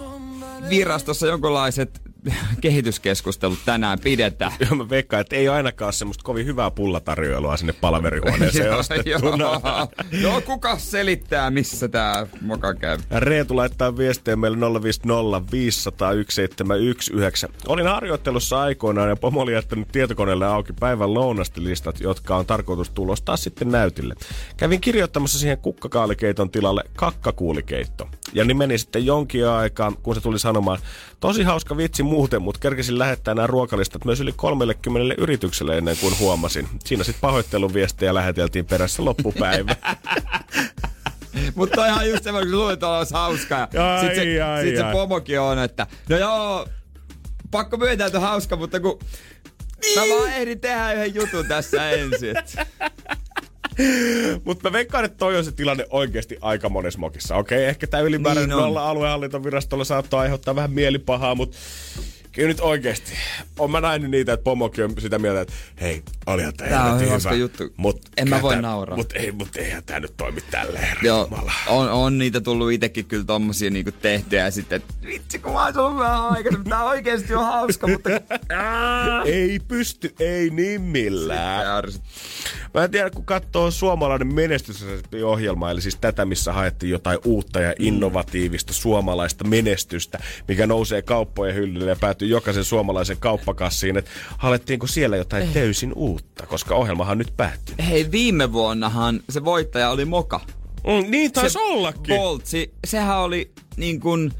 virastossa jonkinlaiset (laughs) kehityskeskustelut tänään pidetään. Joo, mä veikkaan, että ei ole ainakaan semmoista kovin hyvää pullatarjoilua sinne palaverihuoneeseen (laughs) ostettuna. (laughs) joo, kuka selittää, missä tää moka käy? Reetu laittaa viestiä meille 050 500 1719. Olin harjoittelussa aikoinaan ja pomo oli jättänyt tietokoneelle auki päivän lounastilistat, jotka on tarkoitus tulostaa sitten näytille. Kävin kirjoittamassa siihen kukkakaalikeiton tilalle kakkakuulikeitto. Ja niin meni sitten jonkin aikaa, kun se tuli sanomaan, tosi hauska vitsi muuten, mutta kerkesin lähettää nämä ruokalistat myös yli 30 yritykselle ennen kuin huomasin. Siinä sitten pahoitteluviestejä läheteltiin perässä loppupäivä. (laughs) Mutta ihan just semmoinen, kun luulet, olisi hauskaa. Sitten se, ai, sit se pomokin on, että no joo, pakko myöntää, että hauska, mutta kun mä vaan ehdin tehdä yhden jutun tässä ensin. Mutta mä veikkaan, että toi on se tilanne oikeasti aika monessa mokissa. Okei, ehkä tämä ylimääräinen Niin nolla aluehallintovirastolla saattaa aiheuttaa vähän mielipahaa, mutta kyllä nyt oikeasti. On mä nähnyt niitä, että pomokin on sitä mieltä, että hei, olihan tää, Tää on hyvä, juttu. Mut En mä voi tää- nauraa. Mut, ei, mut eihän tää nyt toimi tälleen, Joo, Jumala. on, on niitä tullut itekin kyllä tommosia niinku tehtyä ja sitten, että vitsi kun mä oon ollut vähän aikaisemmin, tää oikeesti on hauska, mutta (laughs) Ei pysty, ei niin millään. Mä en tiedä, kun katsoo suomalainen menestysohjelma, eli siis tätä, missä haettiin jotain uutta ja innovatiivista suomalaista menestystä, mikä nousee kauppojen hyllylle ja päätyy jokaisen suomalaisen kauppakassiin, että halettiinko siellä jotain täysin uutta, koska ohjelmahan nyt päättynyt. Hei, viime vuonnahan se voittaja oli Moka. Mm, niin taisi se ollakin. Boltsi, sehän oli niin kuin,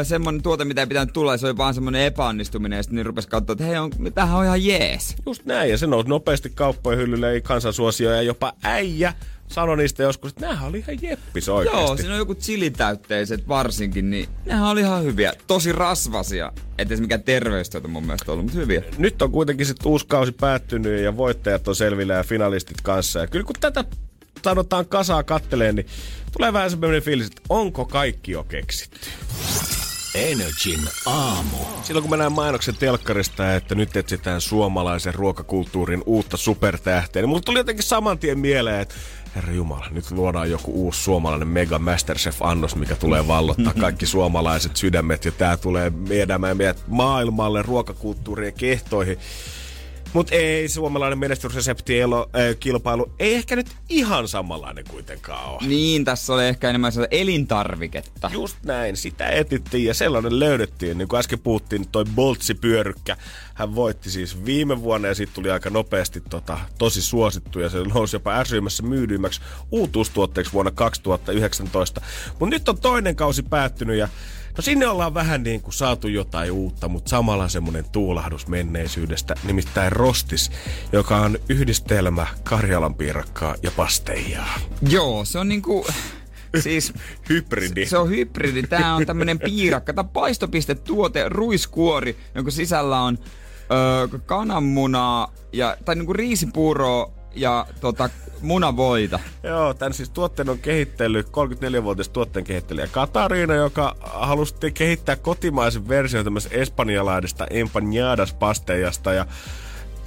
ö, semmonen tuote, mitä ei pitänyt tulla, se oli vaan semmonen epäonnistuminen, ja sitten niin rupesi katsoa, että hei, on, tämähän on ihan jees. Just näin, ja se nousi nopeasti kauppojen hyllylle, ei kansansuosio, ja jopa äijä sanoi niistä joskus, että nämähän oli ihan jeppis oikeasti. Joo, siinä on joku chilitäytteiset varsinkin, niin nehän oli ihan hyviä. Tosi rasvasia. Ettei se mikään terveystyötä mun mielestä ollut, mutta hyviä. nyt on kuitenkin sitten uusi kausi päättynyt ja voittajat on selvillä ja finalistit kanssa. Ja kyllä kun tätä sanotaan kasaa katteleen, niin tulee vähän semmoinen fiilis, että onko kaikki jo keksitty. Energin aamu. Silloin kun mä näen mainoksen telkkarista, että nyt etsitään suomalaisen ruokakulttuurin uutta supertähteä, niin mulla tuli jotenkin saman tien mieleen, että herra Jumala, nyt luodaan joku uusi suomalainen mega Masterchef-annos, mikä tulee vallottaa kaikki (laughs) suomalaiset sydämet ja tää tulee viedämään meidät maailmalle ruokakulttuuriin ja kehtoihin. Mutta ei suomalainen menestysresepti elo, äh, kilpailu ei ehkä nyt ihan samanlainen kuitenkaan ole. Niin, tässä oli ehkä enemmän sellaista elintarviketta. Just näin, sitä etittiin ja sellainen löydettiin. Niin kuin äsken puhuttiin, toi Boltsi-pyörykkä, hän voitti siis viime vuonna ja siitä tuli aika nopeasti tota, tosi suosittu ja se nousi jopa ärsyimmässä myydyimmäksi uutuustuotteeksi vuonna 2019. Mutta nyt on toinen kausi päättynyt ja No sinne ollaan vähän niin kuin saatu jotain uutta, mutta samalla semmoinen tuulahdus menneisyydestä, nimittäin Rostis, joka on yhdistelmä Karjalan piirakkaa ja pasteijaa. Joo, se on niinku... (laughs) Siis Hybridi. se on hybridi. Tää on tämmönen piirakka tai paistopistetuote, ruiskuori, jonka sisällä on öö, kananmunaa ja, tai niinku riisipuuroa ja tota, munavoita. Joo, tämän siis tuotteen on kehitellyt 34-vuotias tuotteen kehittelijä Katariina, joka halusi kehittää kotimaisen version tämmöisestä espanjalaisesta empanadas pasteijasta ja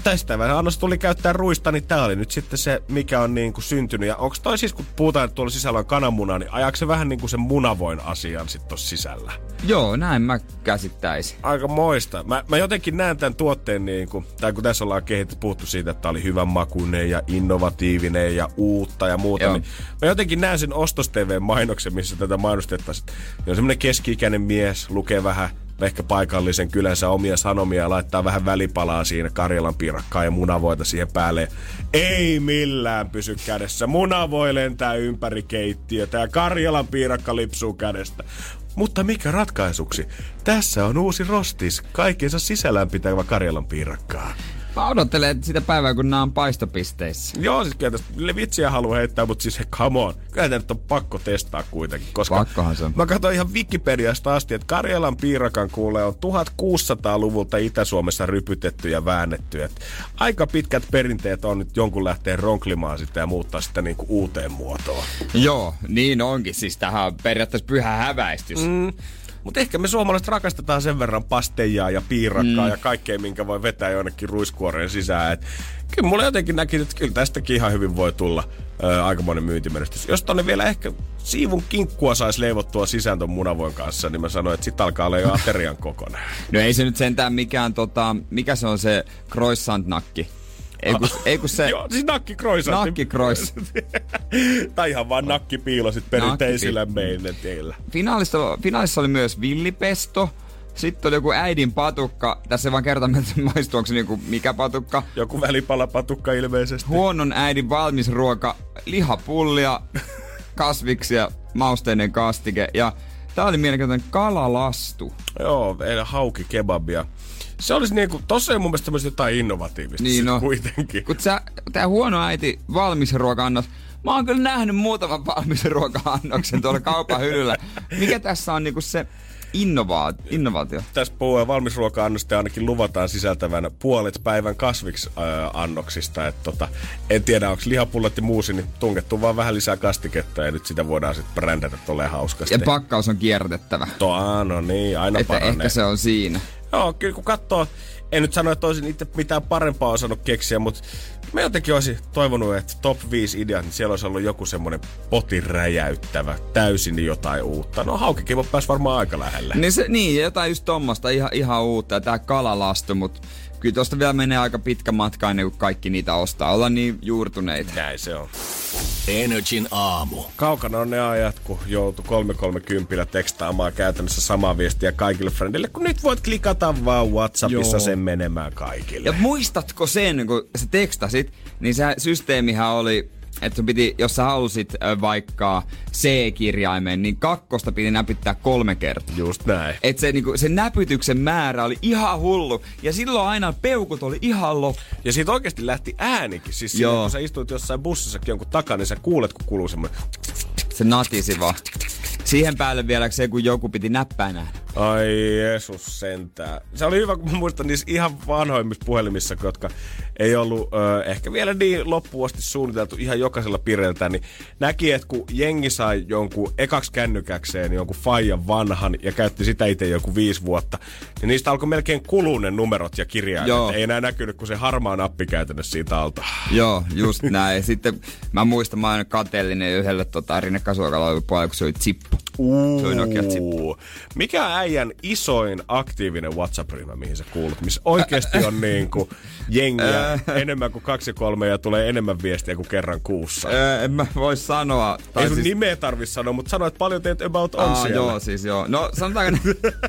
tästä vähän annos tuli käyttää ruista, niin tää oli nyt sitten se, mikä on niin kuin syntynyt. Ja onko toi siis, kun puhutaan, että tuolla sisällä on kananmuna, niin ajaako se vähän niin kuin sen munavoin asian sitten tuossa sisällä? Joo, näin mä käsittäisin. Aika moista. Mä, mä jotenkin näen tämän tuotteen niin kuin, tai kun tässä ollaan kehitetty, puhuttu siitä, että oli hyvän makuinen ja innovatiivinen ja uutta ja muuta, Joo. niin mä jotenkin näen sen Ostos TV-mainoksen, missä tätä mainostettaisiin. Niin on semmoinen keski-ikäinen mies, lukee vähän ehkä paikallisen kylänsä omia sanomia ja laittaa vähän välipalaa siinä Karjalan piirakkaa ja munavoita siihen päälle. Ei millään pysy kädessä. Munavoi lentää ympäri keittiötä ja Karjalan piirakka lipsuu kädestä. Mutta mikä ratkaisuksi? Tässä on uusi rostis, kaikensa sisällään pitävä Karjalan piirakkaa. Mä odottelen sitä päivää, kun nämä on paistopisteissä. Joo, siis kyllä tästä vitsiä haluaa heittää, mutta siis come on. Kyllä nyt on pakko testaa kuitenkin. Koska Pakkohan se on. Mä katsoin ihan Wikipediasta asti, että Karjalan piirakan kuulee on 1600-luvulta Itä-Suomessa rypytetty ja väännetty. Et aika pitkät perinteet on nyt jonkun lähteen ronklimaan sitä ja muuttaa sitä niinku uuteen muotoon. Joo, niin onkin. Siis tähän on periaatteessa pyhä häväistys. Mm. Mutta ehkä me suomalaiset rakastetaan sen verran pasteijaa ja piirakkaa mm. ja kaikkea, minkä voi vetää jonnekin ruiskuoreen sisään. Et kyllä mulla jotenkin näki, että kyllä tästäkin ihan hyvin voi tulla ö, aikamoinen myyntimenestys. Jos tonne vielä ehkä siivun kinkkua saisi leivottua sisään ton munavoin kanssa, niin mä sanoin, että sit alkaa olla jo aterian kokonaan. No ei se nyt sentään mikään, tota, mikä se on se croissant-nakki? Ei kun, ei kun se... (laughs) Joo, siis nakki croissant. Nakki croissant. (laughs) tai ihan vaan nakki piilo sit perinteisillä meineteillä. Finaalissa, finaalissa oli myös villipesto. Sitten oli joku äidin patukka. Tässä ei vaan kerta, että maistuuko se niinku mikä patukka. Joku välipalapatukka ilmeisesti. Huonon äidin valmis ruoka, lihapullia, (laughs) kasviksia, mausteinen kastike ja tää oli mielenkiintoinen kalalastu. Joo, hauki kebabia. Se olisi niinku, tossa ei mun mielestä tämmöistä jotain innovatiivista Niin no. kuitenkin. Kun sä, tää huono äiti valmis ruoka-annos, mä oon kyllä nähnyt muutaman valmis ruoka-annoksen tuolla kaupan hyllyllä. Mikä tässä on niinku se innovaat, innovaatio? Tässä puhuu valmisruoka-annosta ainakin luvataan sisältävän puolet päivän kasviksi äh, annoksista. Et tota, en tiedä, onko lihapullat ja muusi, niin tungettu vaan vähän lisää kastiketta ja nyt sitä voidaan sitten brändätä tolleen hauskasti. Ja pakkaus on kierrätettävä. Toa, no niin, aina Että paranee. ehkä se on siinä. Joo, kyllä kun katsoo, en nyt sano, että olisin itse mitään parempaa osannut keksiä, mutta mä jotenkin olisin toivonut, että top 5 ideat, niin siellä olisi ollut joku semmoinen potin räjäyttävä, täysin jotain uutta. No haukikivo pääsi varmaan aika lähelle. Niin, se, niin jotain just tommosta ihan, ihan uutta. Ja tää kalalastu, mutta kyllä tosta vielä menee aika pitkä matka ennen kuin kaikki niitä ostaa. Ollaan niin juurtuneita. Näin se on. Energin aamu. Kaukana on ne ajat, kun joutui 330 tekstaamaan käytännössä samaa viestiä kaikille frendille, kun nyt voit klikata vaan Whatsappissa Joo. sen menemään kaikille. Ja muistatko sen, kun sä tekstasit, niin se systeemihän oli, että sun piti, jos sä halusit vaikka C-kirjaimen, niin kakkosta piti näpyttää kolme kertaa. Just näin. Et se, niinku, se näpytyksen määrä oli ihan hullu. Ja silloin aina peukut oli ihan loppu. Ja siitä oikeasti lähti äänikin. Siis siinä, kun sä istuit jossain bussissakin jonkun takana, niin sä kuulet, kun kuuluu semmoinen... Se natisi vaan. Siihen päälle vielä se, kun joku piti näppäinä. Ai Jeesus sentään. Se oli hyvä, kun mä muistan niissä ihan vanhoimmissa puhelimissa, jotka ei ollut ö, ehkä vielä niin loppuun asti suunniteltu ihan jokaisella pireiltä, niin näki, että kun jengi sai jonkun ekaksi kännykäkseen jonkun faijan vanhan ja käytti sitä itse joku viisi vuotta, niin niistä alkoi melkein kulua ne numerot ja kirjaimet. Joo. Ei enää näkynyt kuin se harmaa nappi käytännössä siitä alta. Joo, just (laughs) näin. Sitten mä muistan, mä oon kateellinen yhdelle tota, rinnekasuokalla puolella, kun se oli zippo. Se oli Nokia Zippo. Mikä äijän isoin aktiivinen WhatsApp-ryhmä, mihin sä kuulut? Missä oikeasti on (laughs) niin kuin jengiä enemmän kuin kaksi kolme ja tulee enemmän viestiä kuin kerran kuussa. En mä voi sanoa. Ei sun nimeä tarvi sanoa, mutta sano, että paljon teet about on Aa, siellä. joo, siis joo. No sanotaanko,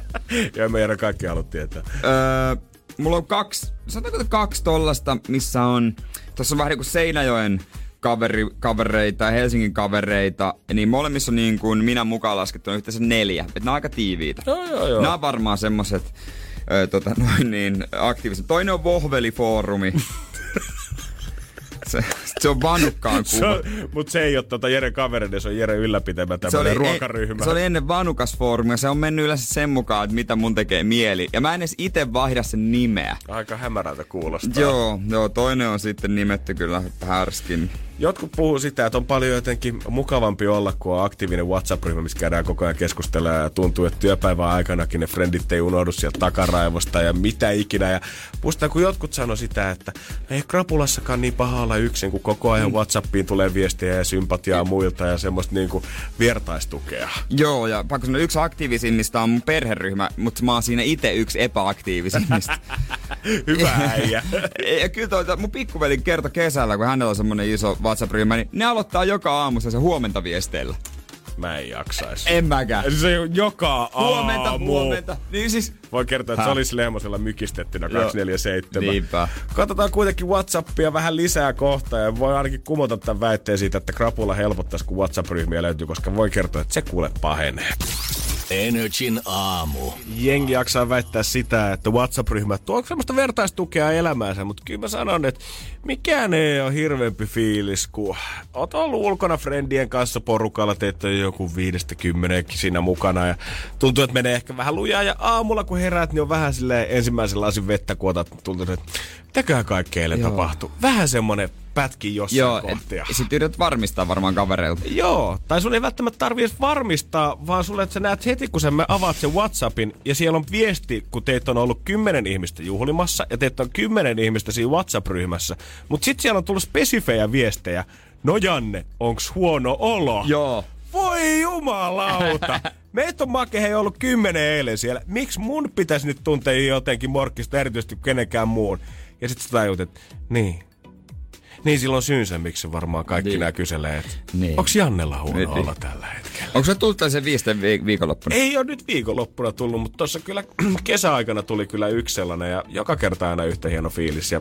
(laughs) ja meidän kaikki haluat tietää. öö, mulla on kaksi, sanotaanko kaksi tollasta, missä on, tuossa on vähän niin kuin Seinäjoen kaveri, kavereita ja Helsingin kavereita, niin molemmissa on niin kuin minä mukaan laskettuna yhteensä neljä. Että nämä on aika tiiviitä. Joo, joo, joo. Nämä on varmaan semmoset, ö, tota, noin niin, aktiiviset. Toinen on Vohveli-foorumi. se, se on vanukkaan kuva. on, mutta se ei ole tota Jere kavereiden, se on Jere ylläpitämä tämmöinen ruokaryhmä. Se oli ennen vanukasfoorumia. Se on mennyt yleensä sen mukaan, että mitä mun tekee mieli. Ja mä en edes itse vaihda sen nimeä. Aika hämärältä kuulostaa. Joo, joo, toinen on sitten nimetty kyllä härskin. Jotkut puhuu sitä, että on paljon jotenkin mukavampi olla, kun on aktiivinen WhatsApp-ryhmä, missä käydään koko ajan keskustella ja tuntuu, että työpäivän aikanakin ne frendit ei unohdu sieltä takaraivosta ja mitä ikinä. Ja muistan, kun jotkut sanoi sitä, että ei krapulassakaan niin paha olla yksin, kun koko ajan WhatsAppiin tulee viestejä ja sympatiaa muilta ja semmoista niin kuin viertaistukea. Joo, ja pakko sanoa, yksi aktiivisimmista on mun perheryhmä, mutta mä oon siinä itse yksi epäaktiivisimmista. (laughs) Hyvä äijä. (laughs) ja kyllä toi, mun pikkuveli kertoi kesällä, kun hänellä on semmonen iso WhatsApp-ryhmä, niin ne aloittaa joka aamu se huomenta viesteillä. Mä en jaksais. En mäkään. Se on joka Huomenta, aamu. huomenta. Niin siis, Voi kertoa, että se Häh? olisi Lehmosella mykistettynä Joo. 247. Niinpä. Katsotaan kuitenkin Whatsappia vähän lisää kohta ja voi ainakin kumota tämän väitteen siitä, että krapula helpottaisi, kun Whatsapp-ryhmiä löytyy, koska voi kertoa, että se kuule pahenee. Energin aamu. Jengi jaksaa väittää sitä, että WhatsApp-ryhmä tuo semmoista vertaistukea elämäänsä, mutta kyllä mä sanon, että mikään ei ole hirveämpi fiilis, kun oot ollut ulkona friendien kanssa porukalla, teet on joku viidestä kymmeneenkin siinä mukana ja tuntuu, että menee ehkä vähän lujaa ja aamulla kun heräät, niin on vähän silleen ensimmäisen lasin vettä, kun otat, tuntuu, että mitäköhän kaikkea eilen tapahtuu. Vähän semmonen pätki jossain Joo, kohtia. et, sit yrität varmistaa varmaan kavereilta. Joo, tai sun ei välttämättä tarvi edes varmistaa, vaan sulle, että sä näet heti, kun sä me avaat sen Whatsappin, ja siellä on viesti, kun teitä on ollut kymmenen ihmistä juhlimassa, ja teitä on kymmenen ihmistä siinä WhatsApp-ryhmässä. Mutta sitten siellä on tullut spesifejä viestejä. No Janne, onks huono olo? Joo. Voi jumalauta! (laughs) Meitä on make hei ollut kymmenen eilen siellä. Miksi mun pitäisi nyt tuntea jotenkin morkkista erityisesti kuin kenenkään muun? Ja sitten sä tajut, että niin. Niin silloin syynsä, miksi varmaan kaikki Niin. nämä kyselee, että Niin. onko Jannella huono Niin. olla tällä hetkellä? Onko se tullut tällaisen viisten vi- viikonloppuna? Ei ole nyt viikonloppuna tullut, mutta tuossa kyllä (clears throat) kesäaikana tuli kyllä yksi sellainen ja joka kerta aina yhtä hieno fiilis. Ja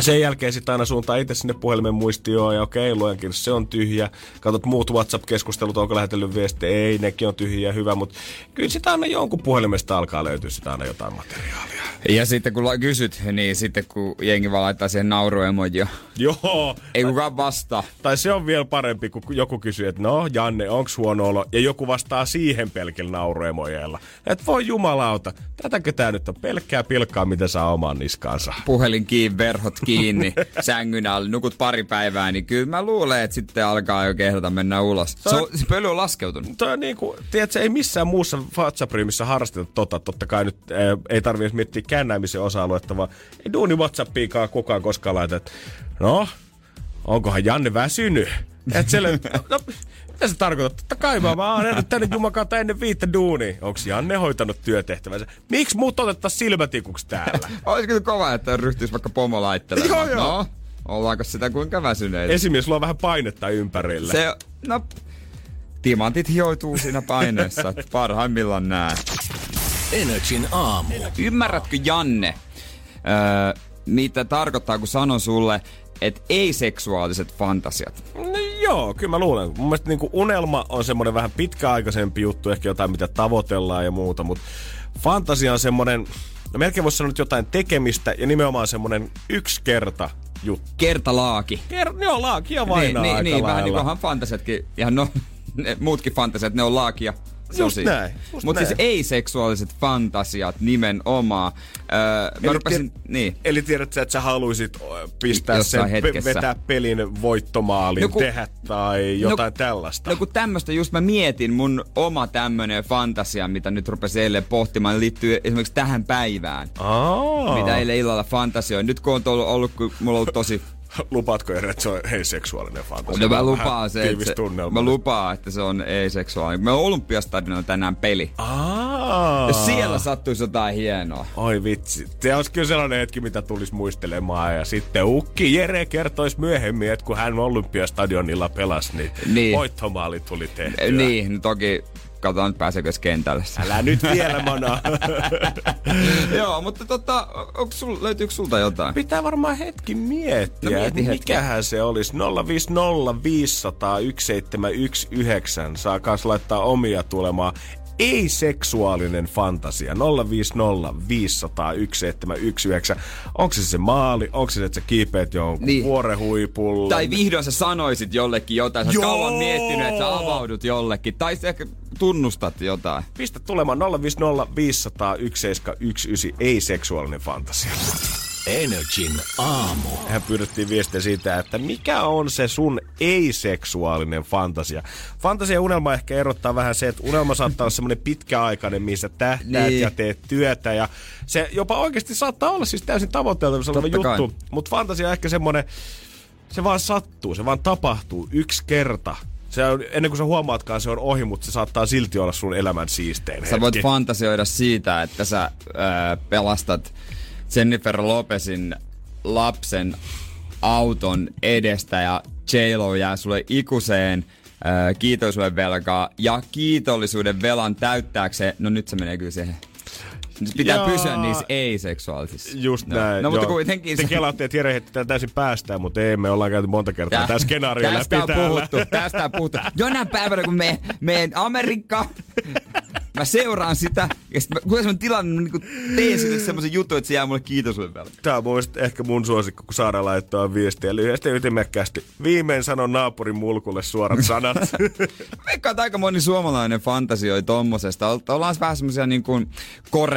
sen jälkeen sitten aina suuntaan itse sinne puhelimen muistioon ja okei, luenkin, se on tyhjä. Katsot muut WhatsApp-keskustelut, onko lähetellyt viestiä, ei, nekin on tyhjiä, hyvä, mutta kyllä sitä aina jonkun puhelimesta alkaa löytyä sitä aina jotain materiaalia. Ja sitten kun kysyt, niin sitten kun jengi vaan laittaa siihen nauruemojia, Joo, ei kukaan vastaa. tai se on vielä parempi, kun joku kysyy, että no Janne, onks huono olo? Ja joku vastaa siihen pelkillä nauruemojeilla. Että voi jumalauta, tätäkö tää nyt on pelkkää pilkkaa, mitä saa omaan niskaansa. Puhelin kiinni, verhot kiinni, sängyn alle, nukut pari päivää, niin kyllä mä luulen, että sitten alkaa jo kehdata mennä ulos. Se, on, se pöly on laskeutunut. Toi on niin kuin, tiedätkö, ei missään muussa WhatsApp-ryhmissä harrasteta tota. Totta kai nyt äh, ei tarvitse miettiä käännäämisen osa-aluetta, vaan ei duuni WhatsAppiikaan kukaan koskaan laita, että no, onkohan Janne väsynyt? Et siellä, (laughs) no, mitä se tarkoittaa? Totta kai mä, mä oon ennen tänne jumakauta ennen viittä duuni. Onks Janne hoitanut työtehtävänsä? Miksi muut otettaisiin silmätikuksi täällä? (laughs) Olisiko se kova, että ryhtyisi vaikka pomo laittelemaan? Joo, joo. No, ollaanko sitä kuinka väsyneitä? Esimies luo vähän painetta ympärille. Se, no, timantit hioituu siinä paineessa, parhaimmillaan nää. Energin aamu. Ymmärrätkö Janne, öö, mitä tarkoittaa, kun sanon sulle, että ei-seksuaaliset fantasiat? No joo, kyllä mä luulen. Mun mielestä niin unelma on semmoinen vähän pitkäaikaisempi juttu, ehkä jotain mitä tavoitellaan ja muuta, mutta fantasia on semmoinen, no melkein voisi sanoa nyt jotain tekemistä ja nimenomaan semmoinen yksi kerta juttu. Kertalaaki. Ker- joo, laakia vainaa niin, niin, niin vähän niin kuin fantasiatkin, ihan no, ne muutkin fantasiat, ne on laakia. Se Just siinä. näin, Mutta siis ei-seksuaaliset fantasiat nimenomaan. Öö, mä Eli rupesin, tied- niin. Eli tiedät sä, että sä haluaisit ö, pistää Jossain sen, hetkessä. vetää pelin voittomaalin, No no, kun- tehdä tai jotain tällaista. No kun tämmöstä just mä mietin, mun oma tämmönen fantasia, mitä nyt rupesin eilen pohtimaan, liittyy esimerkiksi tähän päivään. Aa, Mitä eilen illalla fantasioin. Nyt kun on ollut, ollut kun mulla on ollut tosi Lupaatko Jere, että se on hei seksuaalinen fantasia? No mä lupaan se, että se, mä lupaan, että se on ei-seksuaalinen. Me on Olympiastadionilla tänään peli. Aa. Ja siellä sattuisi jotain hienoa. Oi vitsi. Se olisi kyllä sellainen hetki, mitä tulisi muistelemaan. Ja sitten Ukki Jere kertoisi myöhemmin, että kun hän Olympiastadionilla pelasi, niin, Niin. niin. voittomaali tuli tehtyä. Niin, no toki katsotaan nyt pääseekö edes kentälle. Älä nyt vielä, mana. (laughs) Joo, mutta tota, sul, löytyykö sulta jotain? Pitää varmaan hetki miettiä, No mieti mieti hetki. mikähän se olisi. 050 500 1719 saa kans laittaa omia tulemaan. Ei-seksuaalinen fantasia. 050 500 1719. Onko se se maali? Onko se, että sä kiipeät jonkun Niin. niin. vuoren huipulle? Tai vihdoin sä sanoisit jollekin jotain, sä Joo! kauan miettinyt, että sä avaudut jollekin. Tai sä ehkä tunnustat jotain. Pistä tulemaan 050 500 1719. Ei-seksuaalinen fantasia. Energin aamu. Hän pyydettiin viestiä siitä, että mikä on se sun ei-seksuaalinen fantasia. Fantasia unelma ehkä erottaa vähän se, että unelma saattaa olla semmoinen pitkäaikainen, missä tähtäät Niin. ja teet työtä. Ja se jopa oikeasti saattaa olla siis täysin tavoitteeltavissa oleva Totta kai. juttu. Mutta fantasia on ehkä semmoinen, se vaan sattuu, se vaan tapahtuu yksi kerta. Se on, ennen kuin sä huomaatkaan, se on ohi, mutta se saattaa silti olla sun elämän siistein Sä voit hetki. fantasioida siitä, että sä ää, pelastat Jennifer Lopezin lapsen auton edestä ja J-Lo jää sulle ikuiseen ää, kiitollisuuden velkaa ja kiitollisuuden velan täyttääkseen, no nyt se menee kyllä siihen. Pitää Jaa. pysyä niissä ei-seksuaalisissa. Just no. näin. No mutta joo. kuitenkin Te se... kelaatte, että Jere heitti täysin päästään, mutta ei, me ollaan käyty monta kertaa Tää- tämä skenaario tästä läpi on täällä. puhuttu, tästä on puhuttu. Jonain päivänä, kun me menen Amerikkaan, mä seuraan sitä, ja sitten kun semmonen tilanne, niin kun teen sille semmoisen jutun, että se jää mulle kiitoksen päälle. Tää on mun ehkä mun suosikko, kun Saara laittaa viestiä lyhyesti ytimekkäästi. Viimein sanon naapurin mulkulle suorat sanat. (laughs) Veikkaan, aika moni suomalainen fantasioi tommosesta. Ollaan vähän semmoisia niin kuin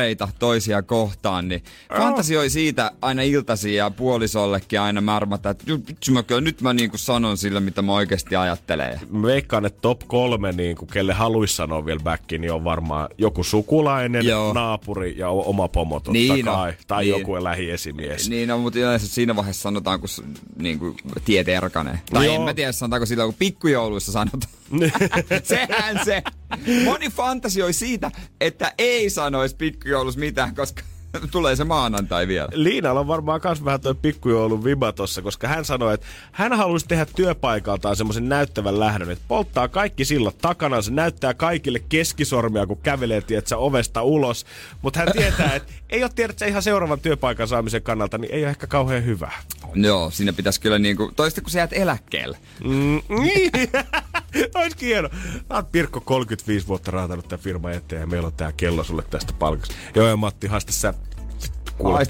koreita toisia kohtaan, niin fantasioi siitä aina iltasi ja puolisollekin aina märmätä, että vitsi mä kyllä nyt mä niin kuin sanon sille, mitä mä oikeasti ajattelen. Mä veikkaan, että top kolme, niin kuin kelle haluaisi sanoa vielä back, niin on varmaan joku sukulainen, Joo. naapuri ja oma pomo totta Niin on, kai. Tai niin. joku lähiesimies. Niin, no, mutta yleensä siinä vaiheessa sanotaan, kun niin kuin tiet erkanee. Tai Joo. en mä tiedä, sanotaanko silloin, kun pikkujouluissa sanotaan. (laughs) Sehän se. Moni fantasioi siitä, että ei sanoisi pikkujoulussa mitään, koska (laughs) tulee se maanantai vielä. Liinalla on varmaan myös vähän toi pikkujoulun viba tossa, koska hän sanoi, että hän haluaisi tehdä työpaikaltaan semmoisen näyttävän lähdön, että polttaa kaikki sillat takana, se näyttää kaikille keskisormia, kun kävelee, tiedätkö, ovesta ulos. Mutta hän tietää, että ei ole tiedätkö, ihan seuraavan työpaikan saamisen kannalta, niin ei ole ehkä kauhean hyvä. Joo, siinä pitäisi kyllä niinku, toista kun sä jäät eläkkeelle. Mm, niin. (laughs) Olisikin hieno. Sä oot Pirkko 35 vuotta raatanut tämän firman eteen ja meillä on tää kello sulle tästä palkasta. Joo ja Matti, haista sä. Kuule,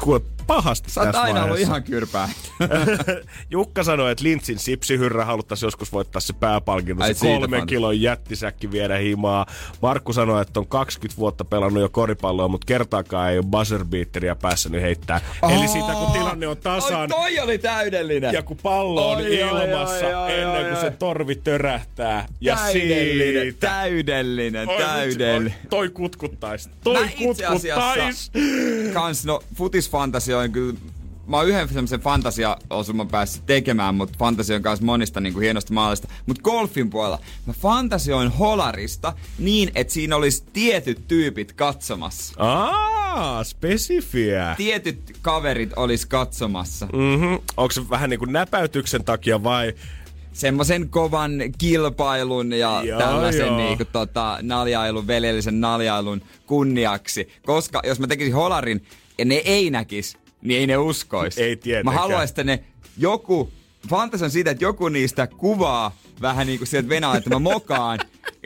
kuule pahasti Sä oot tässä aina ollut ihan kyrpää. (laughs) Jukka sanoi, että Lintsin sipsihyrrä haluttaisiin joskus voittaa se pääpalkinto. Se kolmen fan. kilon jättisäkki viedä himaa. Markku sanoi, että on 20 vuotta pelannut jo koripalloa, mutta kertaakaan ei ole buzzerbeateria päässyt heittää. Eli siitä kun tilanne on tasan Oi, toi oli täydellinen. ja kun pallo on Oi, oi, ilmassa oi, oi, ennen kuin oi, se oi. torvi törähtää. Ja täydellinen, siitä... täydellinen, Oi, täydellinen. oi, Toi kutkuttais. Toi Mä itse kutkuttais. asiassa kans, no futisfantasioin kyllä Mä oon yhden semmoisen fantasia-osuman päässyt tekemään, mutta fantasioin kanssa monista niin kuin hienosta maalista. Mutta golfin puolella mä fantasioin holarista niin, että siinä olisi tietyt tyypit katsomassa. Aa, spesifiä. Tietyt kaverit olisi katsomassa. Mhm. Onko se vähän niin kuin näpäytyksen takia vai semmoisen kovan kilpailun ja Joo, tällaisen joo. niinku tota, naljailun, veljellisen naljailun kunniaksi. Koska jos mä tekisin holarin ja ne ei näkis, niin ei ne uskois. Ei tietenkään. Mä haluaisin, että ne joku, fantasian siitä, että joku niistä kuvaa vähän niinku sieltä Venäjältä, että mä mokaan.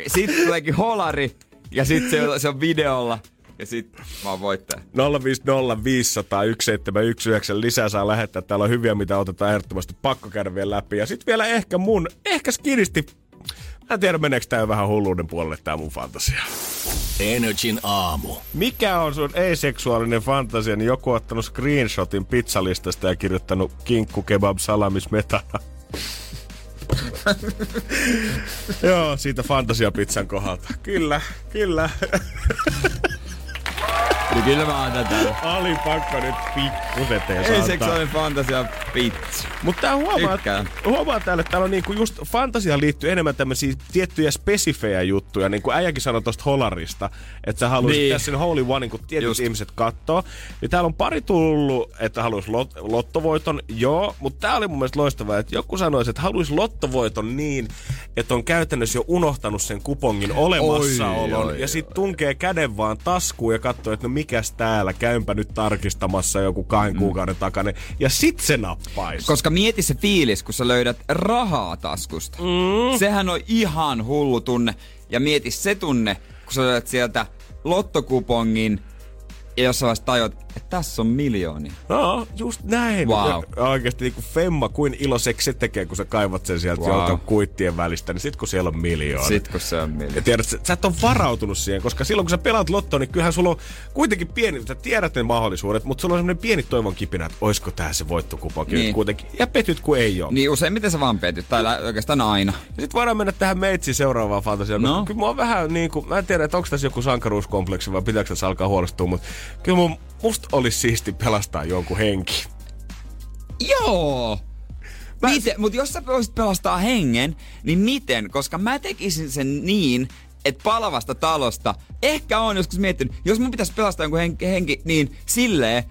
Sitten tuleekin holari ja sitten se, se on videolla. Ja sitten mä oon voittaja. 050 500 1719 lisää saa lähettää. Täällä on hyviä, mitä otetaan ehdottomasti pakko käydä vielä läpi. Ja sitten vielä ehkä mun, ehkä skinisti. Mä en tiedä, meneekö tää vähän hulluuden puolelle tää mun fantasia. Energin aamu. Mikä on sun ei-seksuaalinen fantasia, niin joku on ottanut screenshotin pizzalistasta ja kirjoittanut kinkku, kebab, salamis, metana. (laughs) Joo, siitä fantasiapizzan kohdalta. Kyllä, kyllä. (laughs) Niin kyllä mä annan täällä. Oli pakko nyt pikkuseteen Ei seksuaalinen fantasia pizza. Mutta tää huomaa, huomaa täällä, että täällä on niinku just fantasiaan liittyy enemmän tämmöisiä tiettyjä spesifejä juttuja, niin kuin äijäkin sanoi tosta holarista, että sä haluaisit Niin. niin. sen holy one, kun tietyt Just. just. ihmiset kattoo. Niin täällä on pari tullut, että haluaisi lot, lottovoiton, joo, mutta tää oli mun mielestä loistavaa, että joku sanoisi, että haluaisi lottovoiton niin, että on käytännössä jo unohtanut sen kupongin olemassaolon, Oi, oi, ja sit tunkee käden vaan taskuun ja katsoo, että no mikäs täällä, käympä nyt tarkistamassa joku kahden Mm. kuukauden takainen, ja sit se nappaisi. Koska mieti se fiilis, kun sä löydät rahaa taskusta. Mm. Sehän on ihan hullu tunne. Ja mieti se tunne, kun sä löydät sieltä lottokupongin ja jossain vaiheessa tajut, että tässä on miljoonia. No, just näin. Wow. Ja oikeasti niin kuin Femma, kuin iloiseksi se tekee, kun sä kaivat sen sieltä Wow. jalkan kuittien välistä, niin sit kun siellä on miljoona. Sit kun se on Ja miljoona. tiedät, sä, sä et ole varautunut siihen, koska silloin kun sä pelaat lottoa, niin kyllähän sulla on kuitenkin pieni, sä tiedät ne mahdollisuudet, mutta sulla on semmoinen pieni toivon kipinä, että oisko tää se voittokuponki Niin. kuitenkin. Ja petyt kuin ei ole. Niin. Useimmiten sä vaan petyt, tai lä- oikeastaan aina. Sitten voidaan mennä tähän meitsi seuraavaan fantasiaan. No. No. Kyllä mua vähän niin kuin, mä en tiedä, että onko tässä joku sankaruuskompleksi vai pitääkö tässä alkaa huolestua, mutta kyllä mun, musta olisi siisti pelastaa jonkun henki. Joo! Miten, mutta jos sä voisit pelastaa hengen, niin miten? Koska mä tekisin sen niin, että palavasta talosta, ehkä on joskus miettinyt, jos mun pitäisi pelastaa jonkun henki, henki niin silleen,